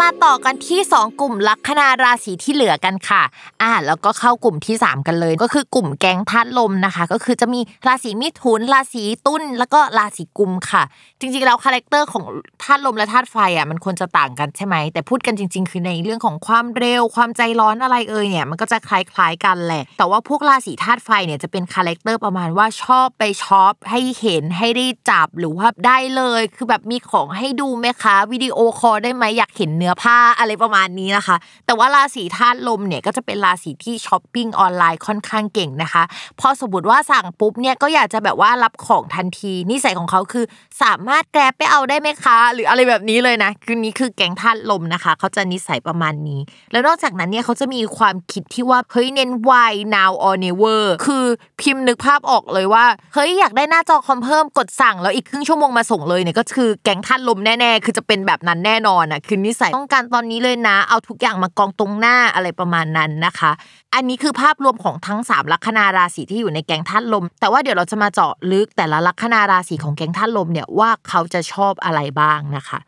มาต่อกันที่ 2 กลุ่มลัคนาราศีที่เหลือกันค่ะ อ่า แล้วก็เข้ากลุ่มที่ 3 กันเลย ก็คือกลุ่มแก๊งธาตุลมนะคะ ก็คือจะมีราศีมิถุน ราศีตุลแล้วก็ราศีกุมภ์ค่ะจริงๆแล้ว character ของธาตุลมและธาตุไฟอะมันควรจะต่างกันใช่ไหมแต่พูดกันจริง ๆ คือในเรื่องของความเร็วความใจร้อนอะไรเอยเนี่ยมันก็จะคล้ายๆกันแหละ แต่ว่าพวกราศีธาตุไฟเนี่ยจะเป็น character ประมาณว่าชอบไปช็อปให้เห็นให้ได้จับหรือว่าได้เลย คือแบบมีของให้ดูไหมคะวิดีโอคอลได้ไหมอยากเห็นเนื้อผ้าอะไรประมาณนี้นะคะ แต่ว่าราศีธาตุลมเนี่ยก็จะเป็นราศีที่ช้อปปิ้งออนไลน์ค่อนข้างเก่งนะคะพอสมมติว่าสั่งปุ๊บเนี่ยก็อยากจะแบบว่ารับของทันทีนิสัยของเขาคือสามารถแกร็บไปเอาได้ไหมคะ หรืออะไรแบบนี้เลยนะคือนี้คือแก๊งธาตุลมนะคะ เขาจะนิสัยประมาณนี้ แล้วนอกจากนั้นเนี่ยเขาจะมีความคิดที่ว่าเฮ้ยเน้น why now or never คือพิมพ์นึกภาพออกเลยว่าเฮ้ยอยากได้หน้าจอคอมเพิ่มกดสั่งแล้วอีกครึ่งชั่วโมงมาส่งเลยเนี่ยก็คือแก๊งธาตุลมแน่ๆ คือจะเป็นแบบนั้นแน่นอนอะคือนิสัยต้องการตอนนี้เลยนะ เอาทุกอย่างมากองตรงหน้าอะไรประมาณนั้นนะคะอันนี้คือภาพรวมของทั้ง 3 ลัคนาราศีที่อยู่ในแก๊งธาตุลม แต่ว่าเดี๋ยวเราจะมาเจาะลึกแต่ละลัคนาราศีของแก๊งธาตุลมเนี่ยว่าเขาจะชอบอะไรบ้างนะคะ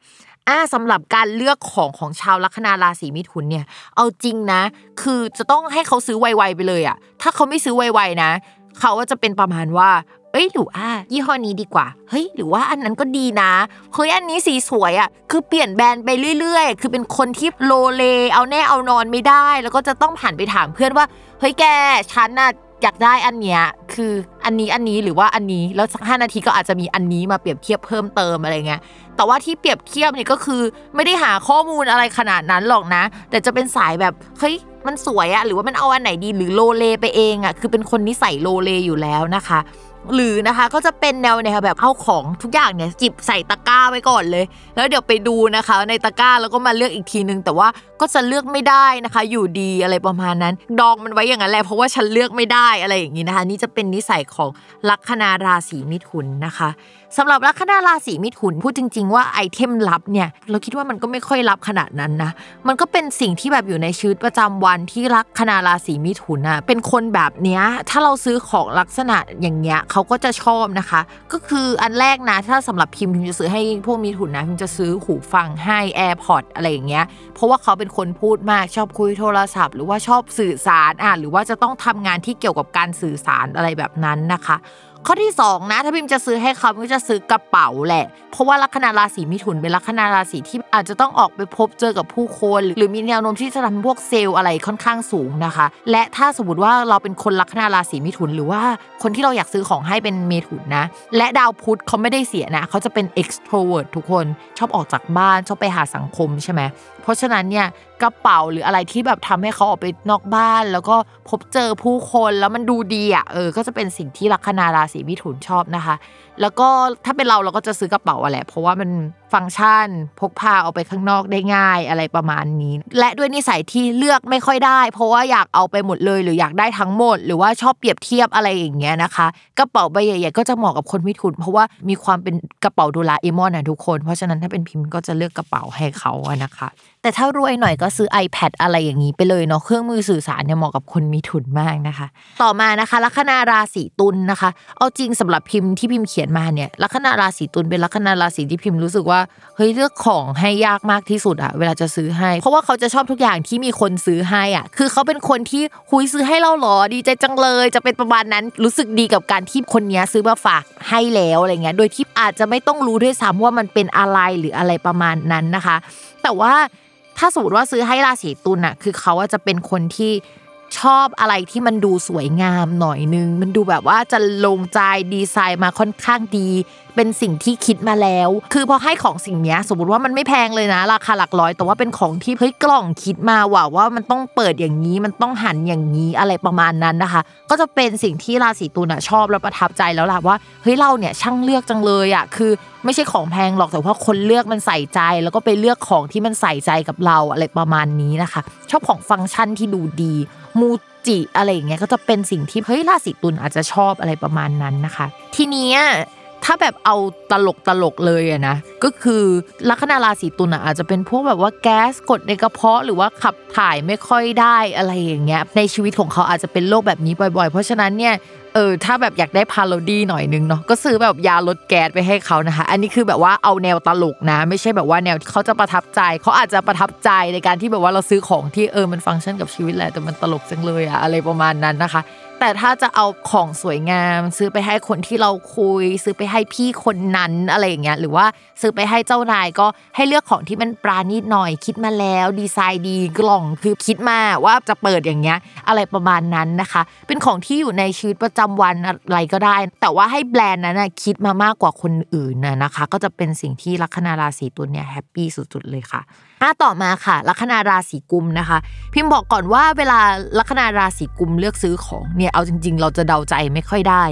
อ่าสำหรับการเลือกของของชาวลัคนาราศีมิถุนเนี่ย เอาจริงนะ คือจะต้องให้เขาซื้อไวๆไปเลยอะถ้าเขาไม่ซื้อไวๆนะ เขาก็จะเป็นประมาณว่า เอ้ยหรืออ่ายี่ห้อนี้ดีกว่า เฮ้ย หรือว่าอันนั้นก็ดีนะ เฮ้ย อันนี้สีสวยอะ คือเปลี่ยนแบรนด์ไปเรื่อยๆ คือเป็นคนที่โลเล เอาแน่เอานอนไม่ได้ แล้วก็จะต้องผ่านไปถามเพื่อนว่า เฮ้ยแก ฉันน่ะอยากได้อันเนี้ย คืออันนี้อันนี้หรือว่าอันนี้ แล้วสักห้านาทีก็อาจจะมีอันนี้มาเปรียบเทียบเพิ่มเติมอะไรเงี้ย แต่ว่าที่เปรียบเทียบเนี่ยก็คือไม่ได้หาข้อมูลอะไรขนาดนั้นหรอกนะ แต่จะเป็นสายแบบ เฮ้ยมันสวยอะหรือว่ามันเอาอันไหนดีหรือโลเลไปเองอะคือเป็นคนนิสัยโลเลอยู่แล้วนะคะ หรือนะคะก็จะเป็นแนวเนี่ยแบบเอาของทุกอย่างเนี่ยจิบใส่ตะกร้าไว้ก่อนเลย แล้วเดี๋ยวไปดูนะคะ ในตะกร้าแล้วก็มาเลือกอีกทีนึง แต่ว่าก็จะเลือกไม่ได้นะคะ อยู่ดีอะไรประมาณนั้น ดองมันไว้อย่างนั้นแหละเพราะว่าฉันเลือกไม่ได้อะไรอย่างนี้นะคะ นี่จะเป็นนิสัยของลัคนาราศีมิถุนนะคะ สำหรับลัคนาราศีมิถุนพูดจริง ๆ ว่าไอเทมลับเนี่ยเราคิดว่ามันก็ไม่ค่อยลับขนาดนั้นนะ มันก็เป็นสิ่งที่แบบอยู่ในชีวิตประจำวันที่ลัคนาราศีมิถุนอะเป็นคนแบบเนี้ยถ้าเราซื้อของลักษณะอย่างเงี้ยเขาก็จะชอบนะคะ ก็คืออันแรกนะถ้าสำหรับพิมพ์พิมจะซื้อให้พวกมิถุนนะพิมจะซื้อหูฟังให้ AirPod อะไรอย่างเงี้ยเพราะว่าเขาเป็นคนพูดมากชอบคุยโทรศัพท์ หรือว่าชอบสื่อสารอะหรือว่าจะต้องทำงานที่เกี่ยวกับการสื่อสารอะไรแบบนั้นนะคะ ข้อที่2นะถ้าพิมจะซื้อให้เขาพิมจะซื้อกระเป๋าแหละ เพราะว่าลัคนาราศีมิถุนเป็นลัคนาราศีที่อาจจะต้องออกไปพบเจอกับผู้คน หรือมีแนวโน้มที่จะทำพวกเซลล์อะไรค่อนข้างสูงนะคะ และถ้าสมมติว่าเราเป็นคนลัคนาราศีมิถุน หรือว่าคนที่เราอยากซื้อของให้เป็นเมถุนนะ และดาวพุธเขาไม่ได้เสียนะเขาจะเป็น extrovert ทุกคนชอบออกจากบ้านชอบไปหาสังคมใช่ไหม ราะฉะนั้นเนี่ยกระเป๋าหรืออะไรที่แบบทำให้เขาออกไปนอกบ้าน แล้วก็พบเจอผู้คนแล้วมันดูดีอะเออก็จะเป็นสิ่งที่ลัคนาราศีมิถุนชอบนะคะ แล้วก็ถ้าเป็นเราเราก็จะซื้อกระเป๋าอะแหละเพราะว่ามันฟังก์ชันพกพาเอาไปข้างนอกได้ง่ายอะไรประมาณนี้ และด้วยนิสัยที่เลือกไม่ค่อยได้ เพราะว่าอยากเอาไปหมดเลย หรืออยากได้ทั้งหมด หรือว่าชอบเปรียบเทียบอะไรอย่างเงี้ยนะคะกระเป๋าใบใหญ่ๆก็จะเหมาะกับคนมิถุน เพราะว่ามีความเป็นกระเป๋าโดราเอมอนนะทุกคน เพราะฉะนั้นถ้าเป็นพิมพ์ก็จะเลือกกระเป๋าให้เขาอะนะคะแต่ถ้ารวยหน่อยก็ซื้อ iPad อะไรอย่างนี้ไปเลยเนาะเครื่องมือสื่อสารเนี่ยเหมาะกับคนมีทุนมากนะคะ ต่อมานะคะลัคนาราศีตุลนะคะ เอาจริงสำหรับพิมพ์ที่พิมพ์เขียนมาเนี่ยลัคนาราศีตุลเป็นลัคนาราศีที่พิมพ์รู้สึกว่าเฮ้ยเลือกของให้ยากมากที่สุดอะเวลาจะซื้อให้ เพราะว่าเขาจะชอบทุกอย่างที่มีคนซื้อให้อะคือเขาเป็นคนที่คุยซื้อให้เราหรอดีใจจังเลย จะเป็นประมาณนั้นรู้สึกดีกับการที่คนนี้ซื้อมาฝากให้แล้วอะไรเงี้ยโดยที่อาจจะไม่ต้องรู้ด้วยซ้ำว่ามันเป็นอะไรหรืออะไรประมาณนั้นนะคะ แต่ว่า ถ้าสมมติว่าซื้อให้ราศีตุลน่ะ คือเขาจะเป็นคนที่ชอบอะไรที่มันดูสวยงามหน่อยนึง มันดูแบบว่าจะลงใจดีไซน์มาค่อนข้างดีเป็นสิ่งที่คิดมาแล้ว คือพอให้ของสิ่งนี้สมมติว่ามันไม่แพงเลยนะ ราคาหลักร้อย แต่ว่าเป็นของที่เฮ้ยกล่องคิดมาว่าว่ามันต้องเปิดอย่างนี้มันต้องหันอย่างนี้อะไรประมาณนั้นนะคะ ก็จะเป็นสิ่งที่ราศีตุลชอบและประทับใจแล้วล่ะว่าเฮ้ยเราเนี่ยช่างเลือกจังเลยอะคือไม่ใช่ของแพงหรอกแต่ว่าคนเลือกมันใส่ใจ แล้วก็ไปเลือกของที่มันใส่ใจกับเราอะไรประมาณนี้นะคะ ชอบของฟังก์ชันที่ดูดีมูจิอะไรอย่างเงี้ยก็จะเป็นสิ่งที่เฮ้ยราศีตุลอาจจะชอบอะไรประมาณนั้นนะคะ ทีนี้ ถ้าแบบเอาตลกตลกเลยอะนะก็คือลัคนาราศีตุลอาจจะเป็นพวกแบบว่าแก๊สกดในกระเพาะหรือว่าขับถ่ายไม่ค่อยได้อะไรอย่างเงี้ยในชีวิตของเขาอาจจะเป็นโรคแบบนี้บ่อย ๆ เพราะฉะนั้นเนี่ยเออถ้าแบบอยากได้พาโรดี้หน่อยนึงเนาะก็ซื้อแบบยาลดแก๊สไปให้เขานะคะ อันนี้คือแบบว่าเอาแนวตลกนะ ไม่ใช่แบบว่าแนวที่เขาจะประทับใจเขาอาจจะประทับใจในการที่แบบว่าเราซื้อของที่เออมันฟังก์ชันกับชีวิตแหละแต่มันตลกจังเลยอะอะไรประมาณนั้นนะคะ แต่ถ้าจะเอาของสวยงาม ซื้อไปให้คนที่เราคุย ซื้อไปให้พี่คนนั้นอะไรอย่างเงี้ยหรือว่าซื้อไปให้เจ้านายก็ให้เลือกของที่มันปราณีตหน่อยคิดมาแล้ว ดีไซน์ดีกล่องคือคิดมาว่าจะเปิดอย่างเงี้ย อะไรประมาณนั้นนะคะ เป็นของที่อยู่ในชีวิตประจำวันอะไรก็ได้ แต่ว่าให้แบรนด์นั้นนะคิดมามากกว่าคนอื่นนะนะคะ ก็จะเป็นสิ่งที่ลัคนาราศีตุลเนี่ยแฮปปี้สุดๆเลยค่ะ อะต่อมาค่ะ ลัคนาราศีกุมนะคะ พิมพ์บอกก่อนว่าเวลาลัคนาราศีกุมเลือกซื้อของเนี่ยเอาจริง ๆ เราจะเดาใจไม่ค่อยได้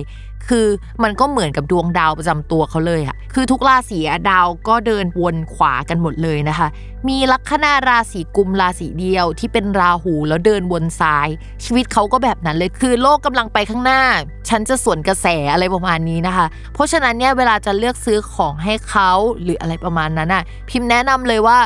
คือมันก็เหมือนกับดวงดาวประจำตัวเขาเลยอะคือทุกราศีดาวก็เดินวนขวากันหมดเลยนะคะ มีลัคนาราศีกุมราศีเดียวที่เป็นราหูแล้วเดินวนซ้าย ชีวิตเขาก็แบบนั้นเลยคือโลกกำลังไปข้างหน้า ฉันจะสวนกระแสอะไรประมาณนี้นะคะ เพราะฉะนั้นเนี่ยเวลาจะเลือกซื้อของให้เขาหรืออะไรประมาณนั้นอะพิมพ์แนะนำเลยว่า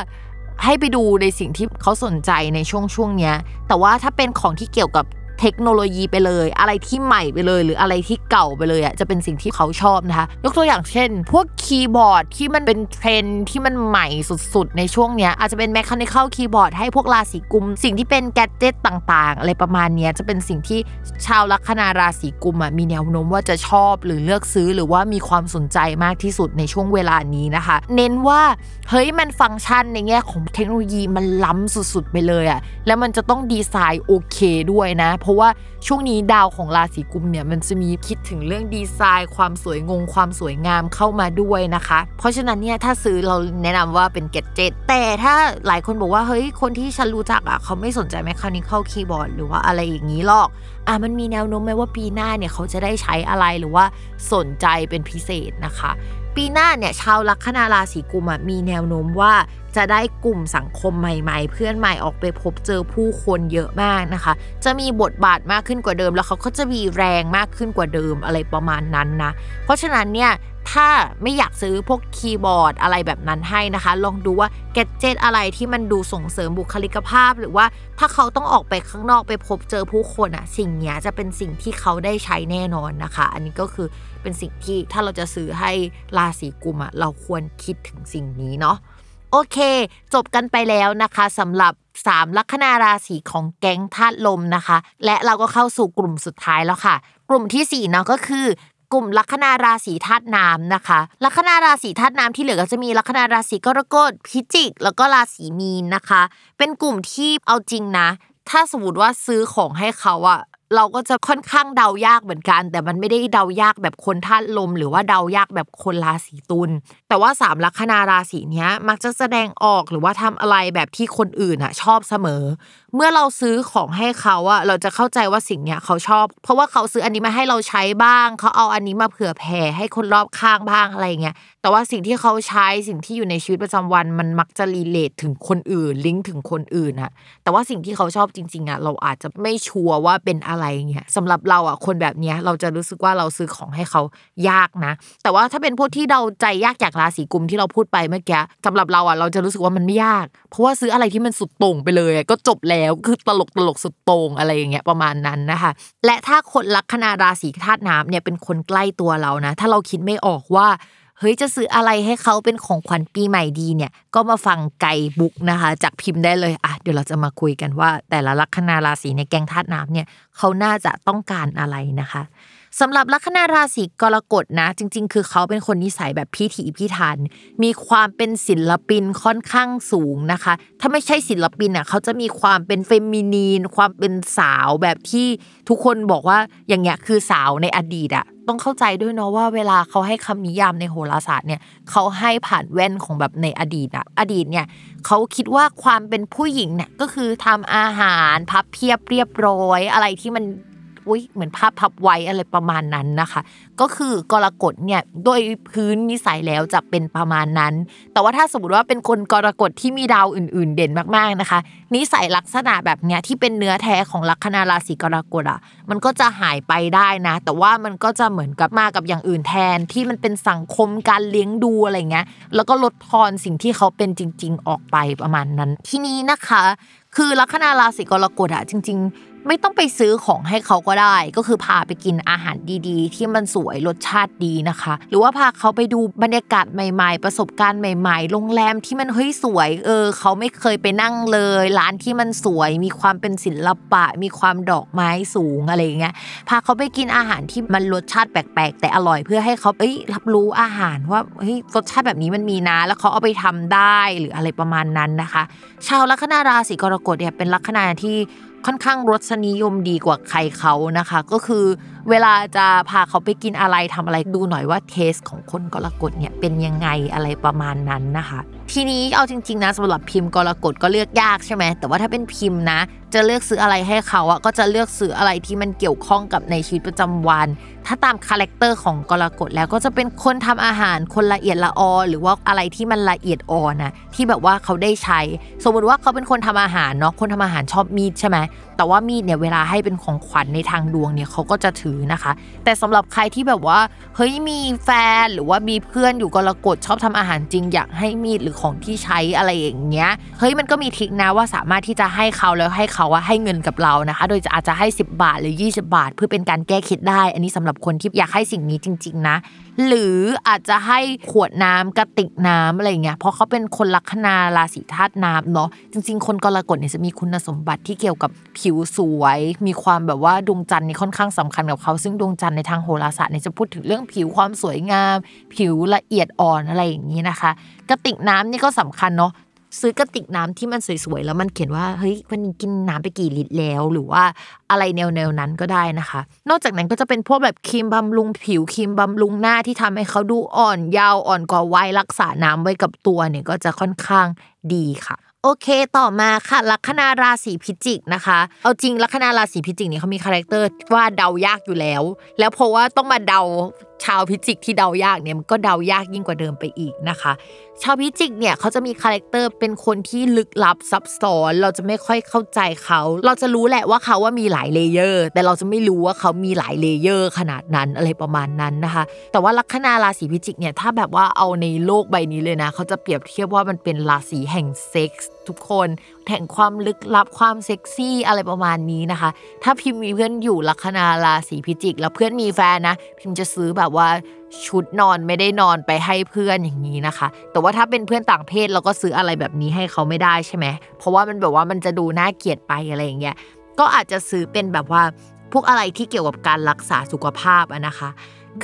ให้ไปดูในสิ่งที่เขาสนใจในช่วงช่วงนี้แต่ว่าถ้าเป็นของที่เกี่ยวกับ เทคโนโลยีไปเลย อะไรที่ใหม่ไปเลย หรืออะไรที่เก่าไปเลยอะจะเป็นสิ่งที่เขาชอบนะคะยกตัวอย่างเช่น พวกคีย์บอร์ดที่มันเป็นเทรนที่มันใหม่สุดๆ ในช่วงเนี้ยอาจจะเป็นแมคคานิคอลคีย์บอร์ดให้พวกราศีกุม สิ่งที่เป็นแกดเจิตต่างๆ อะไรประมาณเนี้ยจะเป็นสิ่งที่ชาวลัคนาราศีกุมอะมีแนวโน้มว่าจะชอบหรือเลือกซื้อหรือว่ามีความสนใจมากที่สุดในช่วงเวลานี้นะคะ เน้นว่าเฮ้ยมันฟังก์ชันในแง่ของเทคโนโลยีมันล้ำสุดๆ ไปเลยอะแล้วมันจะต้องดีไซน์โอเคด้วยนะเพราะราะว่าช่วงนี้ดาวของราศีกุมเนี่ยมันจะมีคิดถึงเรื่องดีไซน์ ความสวยงง ความสวยงามเข้ามาด้วยนะคะ เพราะฉะนั้นเนี่ยถ้าซื้อเราแนะนำว่าเป็นเก็ตเจ็ตแต่ถ้าหลายคนบอกว่าเฮ้ยคนที่ฉันรู้จักอะเขาไม่สนใจแมคคานิคอลคีย์บอร์ดหรือว่าอะไรอย่างนี้หรอกอะมันมีแนวโน้มไหมว่าปีหน้าเนี่ยเขาจะได้ใช้อะไรหรือว่าสนใจเป็นพิเศษนะคะ ปีหน้าเนี่ยชาวลัคนาราศีกุมมีแนวโน้มว่าจะได้กลุ่มสังคมใหม่ๆ เพื่อนใหม่ออกไปพบเจอผู้คนเยอะมากนะคะ จะมีบทบาทมากขึ้นกว่าเดิม แล้วเขาก็จะมีแรงมากขึ้นกว่าเดิมอะไรประมาณนั้นนะ เพราะฉะนั้นเนี่ยถ้าไม่อยากซื้อพวกคีย์บอร์ดอะไรแบบนั้นให้นะคะ ลองดูว่าแกจเจตอะไรที่มันดูส่งเสริมบุคลิกภาพ หรือว่าถ้าเขาต้องออกไปข้างนอกไปพบเจอผู้คนอะสิ่งนี้จะเป็นสิ่งที่เขาได้ใช้แน่นอนนะคะ อันนี้ก็คือ เป็นสิ่งที่ถ้าเราจะซื้อให้ราศีกุมอะเราควรคิดถึงสิ่งนี้เนาะโอเค จบกันไปแล้วนะคะสำหรับ3ลัคนาราศีของแก๊งธาตุลมนะคะ และเราก็เข้าสู่กลุ่มสุดท้ายแล้วค่ะ กลุ่มที่4เนาะก็คือกลุ่มลัคนาราศีธาตุน้ำนะคะ ลัคนาราศีธาตุน้ำที่เหลือก็จะมีลัคนาราศีกรกฎพิจิก แล้วก็ราศีมีนนะคะ เป็นกลุ่มที่เอาจริงนะ ถ้าสมมติว่าซื้อของให้เขาอะ เราก็จะค่อนข้างเดายากเหมือนกัน แต่มันไม่ได้เดายากแบบคนธาตุลม หรือว่าเดายากแบบคนราศีตุลแต่ว่าสามลัคนาราศีเนี้ยมักจะแสดงออกหรือว่าทำอะไรแบบที่คนอื่นอะชอบเสมอ เมื่อเราซื้อของให้เขาอะเราจะเข้าใจว่าสิ่งเนี้ยเขาชอบ เพราะว่าเขาซื้ออันนี้มาให้เราใช้บ้าง เขาเอาอันนี้มาเผื่อแผ่ให้คนรอบข้างบ้างอะไรเงี้ยแต่ว่าสิ่งที่เขาใช้สิ่งที่อยู่ในชีวิตประจำวันมันมักจะรีเลทถึงคนอื่น ลิงก์ถึงคนอื่นอะแต่ว่าสิ่งที่เขาชอบจริง ๆอะเราอาจจะไม่ชัวร์ว่าเป็นอะไรเงี้ยสำหรับเราอะคนแบบเนี้ยเราจะรู้สึกว่าเราซื้อของให้เขายากนะ แต่ว่าถ้าเป็นพวกที่เราใจยากจากราศีกุมที่เราพูดไปเมื่อกี้สำหรับเราอะเราจะรู้สึกว่ามันไม่ยาก เพราะว่าซื้ออะไรที่มันสุดโต่งไปเลยก็จบแล้วคือตลกตลกสุดโต่งอะไรอย่างเงี้ยประมาณนั้นนะคะ และถ้าคนลัคนาราศีธาตุน้ำเนี่ยเป็นคนใกล้ตัวเรานะ ถ้าเราคิดไม่ออกว่าเฮ้ยจะซื้ออะไรให้เขาเป็นของขวัญปีใหม่ดีเนี่ย ก็มาฟังไก่บุ๊กนะคะ จากพิมพ์ได้เลยอะเดี๋ยวเราจะมาคุยกันว่า แต่ละลัคนาราศีในแกงธาตุน้ำเนี่ยเขาน่าจะต้องการอะไรนะคะ สำหรับลัคนาราศีกรกฎนะ จริง ๆ คือเขาเป็นคนนิสัยแบบพิถีพิถัน มีความเป็นศิลปินค่อนข้างสูงนะคะ ถ้าไม่ใช่ศิลปินอะเขาจะมีความเป็นเฟมินีน ความเป็นสาวแบบที่ทุกคนบอกว่าอย่างเงี้ยคือสาวในอดีตอะต้องเข้าใจด้วยเนาะว่าเวลาเขาให้คำนิยามในโหราศาสตร์เนี่ยเขาให้ผ่านแว่นของแบบในอดีตอะอดีตเนี่ยเขาคิดว่าความเป็นผู้หญิงเนี่ยก็คือทำอาหารพับเพียบเรียบร้อย อะไรที่มัน อุ้ยเหมือนภาพพับไว้อะไรประมาณนั้นนะคะ ก็คือกรกฎเนี่ยโดยพื้นนิสัยแล้วจะเป็นประมาณนั้น แต่ว่าถ้าสมมติว่าเป็นคนกรกฎที่มีดาวอื่น ๆ เด่นมากๆนะคะ นิสัยลักษณะแบบเนี้ยที่เป็นเนื้อแท้ของลัคนาราศีกรกฎอะมันก็จะหายไปได้นะ แต่ว่ามันก็จะเหมือนกับมากับอย่างอื่นแทนที่มันเป็นสังคมการเลี้ยงดูอะไรเงี้ยแล้วก็ลดทอนสิ่งที่เขาเป็นจริง ๆ ออกไปประมาณนั้น ทีนี้นะคะ คือลัคนาราศีกรกฎอะจริง ๆ ไม่ต้องไปซื้อของให้เขาก็ได้ ก็คือพาไปกินอาหารดีๆ ที่มันสวยรสชาติดีนะคะ หรือว่าพาเขาไปดูบรรยากาศใหม่ ๆ ประสบการณ์ใหม่ ๆ โรงแรมที่มันเฮ้ยสวย เออ เขาไม่เคยไปนั่งเลย ร้านที่มันสวย มีความเป็นศิลปะ มีความดอกไม้สูงอะไรอย่างเงี้ยพาเขาไปกินอาหารที่มันรสชาติแปลกๆ แต่อร่อยเพื่อให้เขาเอ้ยรับรู้อาหารว่าเฮ้ยรสชาติแบบนี้มันมีนะ แล้วเขาเอาไปทำได้หรืออะไรประมาณนั้นนะคะ ชาวลัคนาราศีกรกฎเนี่ยเป็นลัคนาที่ ค่อนข้างรสนิยมดีกว่าใครเขานะคะ ก็คือเวลาจะพาเขาไปกินอะไรทำอะไรดูหน่อยว่าเทสของคนกรกฎเนี่ยเป็นยังไงอะไรประมาณนั้นนะคะทีนี้เอาจริง ๆ นะสำหรับพิมพ์กรกฎก็เลือกยากใช่ไหมแต่ว่าถ้าเป็นพิมพ์นะ จะเลือกซื้ออะไรให้เขาอะก็จะเลือกซื้ออะไรที่มันเกี่ยวข้องกับในชีวิตประจำวัน ถ้าตาม character ของกรกฎแล้วก็จะเป็นคนทำอาหารคนละเอียดละออ หรือว่าอะไรที่มันละเอียดอ่อนนะที่แบบว่าเขาได้ใช้ สมมติว่าเขาเป็นคนทำอาหารเนาะคนทำอาหารชอบมีดใช่ไหม แต่ว่ามีดเนี่ยเวลาให้เป็นของขวัญในทางดวงเนี่ยเขาก็จะถือนะคะ แต่สำหรับใครที่แบบว่าเฮ้ยมีแฟนหรือว่ามีเพื่อนอยู่กรกฎชอบทำอาหารจริง อยากให้มีดหรือของที่ใช้อะไรอย่างเงี้ยเฮ้ยมันก็มีทิคนะว่าสามารถที่จะให้เขาแล้วให้เขาว่าให้เงินกับเรานะคะ โดยจะอาจจะให้ 10 บาทหรือ 20 บาท เพื่อเป็นการแก้คิดได้ อันนี้สำหรับคนที่อยากให้สิ่งนี้จริง ๆ นะ หรืออาจจะให้ขวดน้ำกระติกน้ำอะไรเงี้ยเพราะเขาเป็นคนลัคนาราศีธาตุน้ำเนาะจริง ๆ คนกรกฎเนี่ยจะมีคุณสมบัติที่เกี่ยวกับผิวสวย มีความแบบว่าดวงจันทร์นี่ค่อนข้างสำคัญกับเขา ซึ่งดวงจันทร์ในทางโหราศาสตร์เนี่ยจะพูดถึงเรื่องผิวความสวยงาม ผิวละเอียดอ่อนอะไรอย่างนี้นะคะ กระติกน้ำนี่ก็สำคัญเนาะ ซื้อกระติกน้ำที่มันสวยๆแล้วมันเขียนว่าเฮ้ยวันนี้กินน้ำไปกี่ลิตรแล้ว หรือว่าอะไรแนวๆนั้นก็ได้นะคะ นอกจากนั้นก็จะเป็นพวกแบบครีมบำรุงผิวครีมบำรุงหน้าที่ทำให้เขาดูอ่อนเยาว์อ่อนกว่าวัยรักษาน้ำไว้กับตัวเนี่ยก็จะค่อนข้างดีค่ะโอเค ต่อมาค่ะ ลัคนาราศีพิจิกนะคะ เอาจริงลัคนาราศีพิจิกเนี่ยเขามี characterว่าเดายากอยู่แล้ว แล้วเพราะว่าต้องมาเดา ชาวพิจิกที่เดายากเนี่ยมันก็เดายากยิ่งกว่าเดิมไปอีกนะคะ ชาวพิจิกเนี่ยเขาจะมี character เป็นคนที่ลึกลับซับซ้อน เราจะไม่ค่อยเข้าใจเขา เราจะรู้แหละว่าเขาว่ามีหลาย layer แต่เราจะไม่รู้ว่าเขามีหลาย layer ขนาดนั้นอะไรประมาณนั้นนะคะ แต่ว่าลัคนาราศีพิจิกเนี่ยถ้าแบบว่าเอาในโลกใบนี้เลยนะ เขาจะเปรียบเทียบว่ามันเป็นราศีแห่งเซ็กส์ทุกคนแห่งความลึกลับความเซ็กซี่อะไรประมาณนี้นะคะ ถ้าพิมพ์มีเพื่อนอยู่ลัคนาราศีพิจิก แล้วเพื่อนมีแฟนนะ พิมพ์จะซื้อแบบว่าชุดนอนไม่ได้นอนไปให้เพื่อนอย่างนี้นะคะ แต่ว่าถ้าเป็นเพื่อนต่างเพศเราก็ซื้ออะไรแบบนี้ให้เขาไม่ได้ใช่ไหมเพราะว่ามันแบบว่ามันจะดูน่าเกลียดไปอะไรอย่างเงี้ยก็อาจจะซื้อเป็นแบบว่าพวกอะไรที่เกี่ยวกับการรักษาสุขภาพอะนะคะ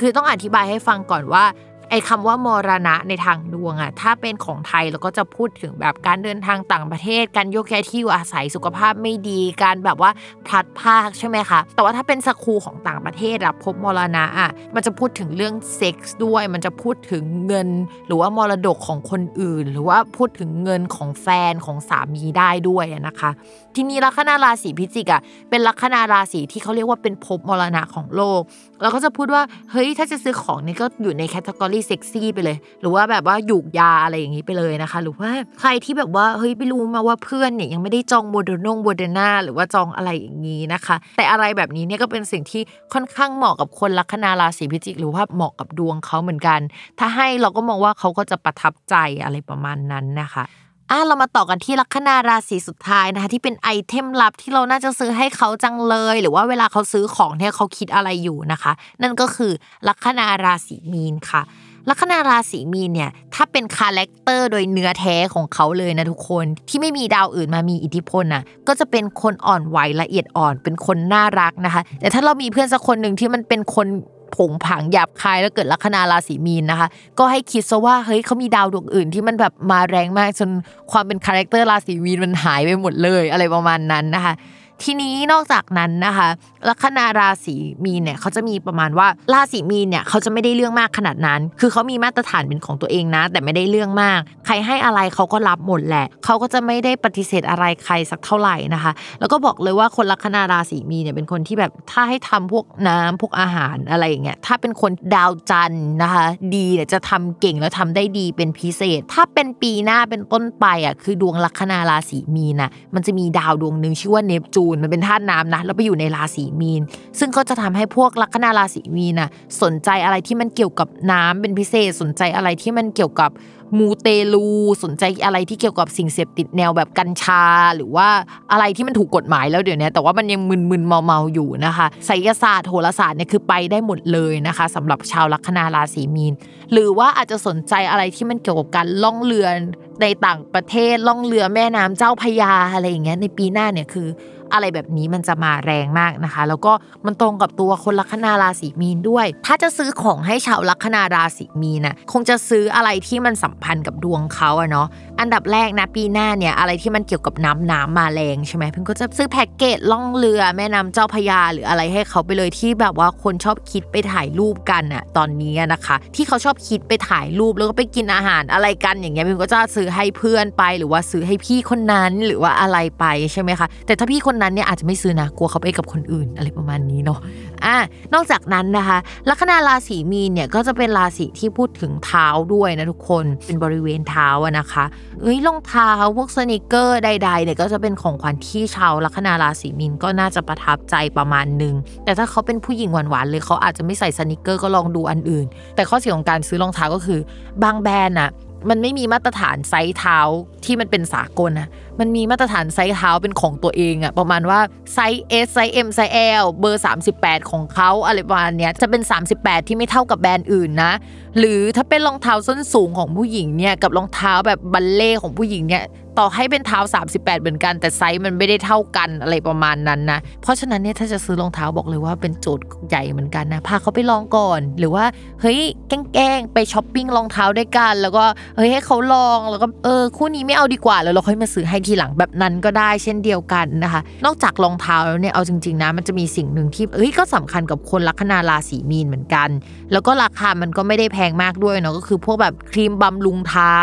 คือต้องอธิบายให้ฟังก่อนว่า ไอ้คำว่ามรณะในทางดวงอะถ้าเป็นของไทยเราก็จะพูดถึงแบบการเดินทางต่างประเทศ การโยกย้ายที่อยู่อาศัยสุขภาพไม่ดี การแบบว่าพลัดพากใช่ไหมคะ แต่ว่าถ้าเป็น school ของต่างประเทศอะภพมรณะอะมันจะพูดถึงเรื่องเซ็กส์ด้วย มันจะพูดถึงเงิน หรือว่ามรดกของคนอื่น หรือว่าพูดถึงเงินของแฟนของสามีได้ด้วยนะคะ ทีนี้ลัคนาราศีพิจิกอะเป็นลัคนาราศีที่เขาเรียกว่าเป็นภพมรณะของโลก เราก็จะพูดว่าเฮ้ยถ้าจะซื้อของนี่ก็อยู่ใน category เซ็กซี่ไปเลย หรือว่าแบบว่าหยูกยาอะไรอย่างนี้ไปเลยนะคะ หรือว่าใครที่แบบว่าเฮ้ยไม่รู้มาว่าเพื่อนเนี่ยยังไม่ได้จองโมเดอร์นงโมเดอร์นาหรือว่าจองอะไรอย่างนี้นะคะ แต่อะไรแบบนี้เนี่ยก็เป็นสิ่งที่ค่อนข้างเหมาะกับคนลัคนาราศีพิจิก หรือว่าเหมาะกับดวงเขาเหมือนกัน ถ้าให้เราก็มองว่าเขาก็จะประทับใจอะไรประมาณนั้นนะคะอะเรามาต่อกันที่ลัคนาราศีสุดท้ายนะคะที่เป็น item ลับที่เราน่าจะซื้อให้เขาจังเลย หรือว่าเวลาเขาซื้อของเนี่ยเขาคิดอะไรอยู่นะคะ นั่นก็คือลัคนาราศีมีนค่ะ ลัคนาราศีมีนเนี่ยถ้าเป็น character โดยเนื้อแท้ของเขาเลยนะทุกคนที่ไม่มีดาวอื่นมามีอิทธิพลน่ะก็จะเป็นคนอ่อนไหวละเอียดอ่อน เป็นคนน่ารักนะคะ แต่ถ้าเรามีเพื่อนสักคนหนึ่งที่มันเป็นคนโผงผางหยาบคายแล้วเกิดลัคนาราศีมีนนะคะ ก็ให้คิดซะว่าเฮ้ยเขามีดาวดวงอื่นที่มันแบบมาแรงมากจนความเป็น character ราศีมีนมันหายไปหมดเลยอะไรประมาณนั้นนะคะ ทีนี้นอกจากนั้นนะคะลัคนาราศีมีนเนี่ยเขาจะมีประมาณว่าราศีมีนเนี่ยเขาจะไม่ได้เรื่องมากขนาดนั้น คือเขามีมาตรฐานเป็นของตัวเองนะ แต่ไม่ได้เรื่องมาก ใครให้อะไรเขาก็รับหมดแหละเขาก็จะไม่ได้ปฏิเสธอะไรใครสักเท่าไหร่นะคะ แล้วก็บอกเลยว่าคนลัคนาราศีมีนเนี่ยเป็นคนที่แบบถ้าให้ทำพวกน้ำพวกอาหารอะไรอย่างเงี้ยถ้าเป็นคนดาวจันนะคะ ดีเนี่ยจะทำเก่งแล้วทำได้ดีเป็นพิเศษ ถ้าเป็นปีหน้าเป็นต้นไปอะคือดวงลัคนาราศีมีนน่ะมันจะมีดาวดวงหนึ่งชื่อว่าเนปจูนมันเป็นธาตุน้ำนะแล้วไปอยู่ในราศีมีน ซึ่งก็จะทำให้พวกลัคนาราศีมีนน่ะสนใจอะไรที่มันเกี่ยวกับน้ำเป็นพิเศษ สนใจอะไรที่มันเกี่ยวกับมูเตลูสนใจอะไรที่เกี่ยวกับสิ่งเสพติดแนวแบบกัญชา หรือว่าอะไรที่มันถูกกฎหมายแล้วเดี๋ยวนี้แต่ว่ามันยังมึนๆเมาๆอยู่นะคะไสยศาสตร์โหราศาสตร์เนี่ยคือไปได้หมดเลยนะคะสำหรับชาวลัคนาราศีมีน หรือว่าอาจจะสนใจอะไรที่มันเกี่ยวกับการล่องเรือในต่างประเทศล่องเรือแม่น้ำเจ้าพยาอะไรอย่างเงี้ยในปีหน้าเนี่ยคือ อะไรแบบนี้มันจะมาแรงมากนะคะ แล้วก็มันตรงกับตัวคนลัคนาราศีมีนด้วย ถ้าจะซื้อของให้ชาวลัคนาราศีมีนน่ะคงจะซื้ออะไรที่มันสัมพันธ์กับดวงเขาอะเนาะอันดับแรกนะปีหน้าเนี่ยอะไรที่มันเกี่ยวกับน้ำน้ำมาแรงใช่ไหมเพิ่งก็จะซื้อแพ็กเกจล่องเรือแม่น้ำเจ้าพยาหรืออะไรให้เขาไปเลยที่แบบว่าคนชอบคิดไปถ่ายรูปกันอะตอนนี้นะคะ ที่เขาชอบคิดไปถ่ายรูปแล้วก็ไปกินอาหารอะไรกันอย่างเงี้ยพิ่งก็จะซื้อให้เพื่อนไป หรือว่าซื้อให้พี่คนนั้นหรือว่าอะไรไปใช่ไหมคะแต่ถ้าพี่คนนั้นเนี่ยอาจจะไม่ซื้อนะกลัวเขาไปกับคนอื่นอะไรประมาณนี้เนาะอะนอกจากนั้นนะคะ ลัคนาราศีมีนเนี่ยก็จะเป็นราศีที่พูดถึงเท้าด้วยนะทุกคนเป็นบริเวณเท้าอะนะคะเอ้ยรองเท้าพวกสนิเกอร์ใดๆเนี่ยก็จะเป็นของขวัญที่ชาวลัคนาราศีมีนก็น่าจะประทับใจประมาณนึงแต่ถ้าเขาเป็นผู้หญิงหวานๆเลยเขาอาจจะไม่ใส่สนิเกอร์ก็ลองดูอันอื่น แต่ข้อเสียของการซื้อรองเท้าก็คือบางแบรนด์อะมันไม่มีมาตรฐานไซส์เท้าที่มันเป็นสากลนะ มันมีมาตรฐานไซส์เท้าเป็นของตัวเองอะประมาณว่าไซส์ S ไซส์ M ไซส์ L เบอร์ 38 ของเขาอะไรประมาณเนี้ยจะเป็น 38 ที่ไม่เท่ากับแบรนด์อื่นนะ หรือถ้าเป็นรองเท้าส้นสูงของผู้หญิงเนี่ยกับรองเท้าแบบบัลเลต์ของผู้หญิงเนี่ยต่อให้เป็นเท้า 38 เหมือนกัน แต่ไซส์มันไม่ได้เท่ากันอะไรประมาณนั้นนะ เพราะฉะนั้นเนี่ยถ้าจะซื้อรองเท้าบอกเลยว่าเป็นโจทย์ใหญ่เหมือนกันนะพาเขาไปลองก่อน หรือว่าเฮ้ยแกล้งไปช้อปปิ้งรองเท้าด้วยกัน แล้วก็เฮ้ยให้เขาลองแล้วก็เออคู่นี้ไม่เอาดีกว่าแล้วเราค่อยมาซื้อให้ทีหลังแบบนั้นก็ได้เช่นเดียวกันนะคะ นอกจากรองเท้าแล้วเนี่ยเอาจริงๆนะมันจะมีสิ่งหนึ่งที่เอ้ยก็สำคัญกับคนลัคนาราศีมีนเหมือนกัน แล้วก็ราคามันก็ไม่ได้แพงมากด้วยเนาะก็คือพวกแบบครีมบำรุงเท้า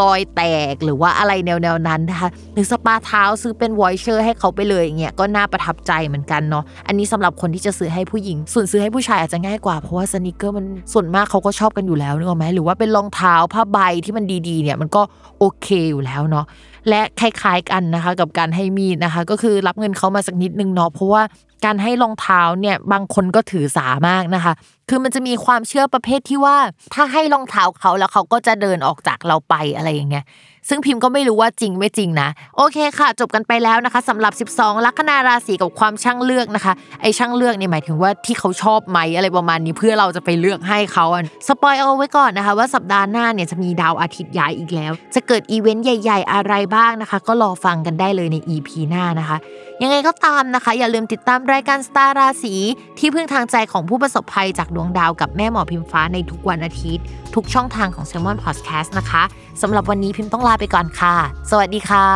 รอยแตกหรือว่าอะไรแนวๆนั้นนะคะหรือสปาเท้าซื้อเป็น voucher ให้เขาไปเลยอย่างเงี้ยก็น่าประทับใจเหมือนกันเนาะอันนี้สำหรับคนที่จะซื้อให้ผู้หญิง ส่วนซื้อให้ผู้ชายอาจจะง่ายกว่าเพราะว่า sneaker มันส่วนมากเขาก็ชอบกันอยู่แล้วนึกออกไหมหรือว่าเป็นรองเท้าผ้าใบที่มันดีๆเนี่ยมันก็โอเคอยู่แล้วเนาะ และคล้าย ๆกันนะคะกับการให้มีดนะคะ ก็คือรับเงินเขามาสักนิดนึงเนาะเพราะว่าการให้รองเท้าเนี่ยบางคนก็ถือสามากนะคะ คือมันจะมีความเชื่อประเภทที่ว่า ถ้าให้รองเท้าเขาแล้วเขาก็จะเดินออกจากเราไปอะไรอย่างเงี้ย ซึ่งพิมพ์ก็ไม่รู้ว่าจริงไม่จริงนะ โอเคค่ะ จบกันไปแล้วนะคะสำหรับ 12 ลัคนาราศีกับความช่างเลือกนะคะ ไอช่างเลือกเนี่ยหมายถึงว่าที่เขาชอบไหมอะไรประมาณนี้เพื่อเราจะไปเลือกให้เขาสปอยเอาไว้ก่อนนะคะว่าสัปดาห์หน้าเนี่ยจะมีดาวอาทิตย์ย้ายอีกแล้ว จะเกิดอีเวนต์ใหญ่ ๆ อะไรบ้างนะคะ ก็รอฟังกันได้เลยใน EP หน้านะคะ ยังไงก็ตามนะคะ อย่าลืมติดตามรายการสตาร์ราศีที่พึ่งทางใจของผู้ประสบภัยจากดวงดาวกับแม่หมอพิมฟ้าในทุกวันอาทิตย์ ทุกช่องทางของ s ซ l m o n Podcast นะคะสำหรับวันนี้พิมพ์ต้องลาลาไปก่อนค่ะ สวัสดีค่ะ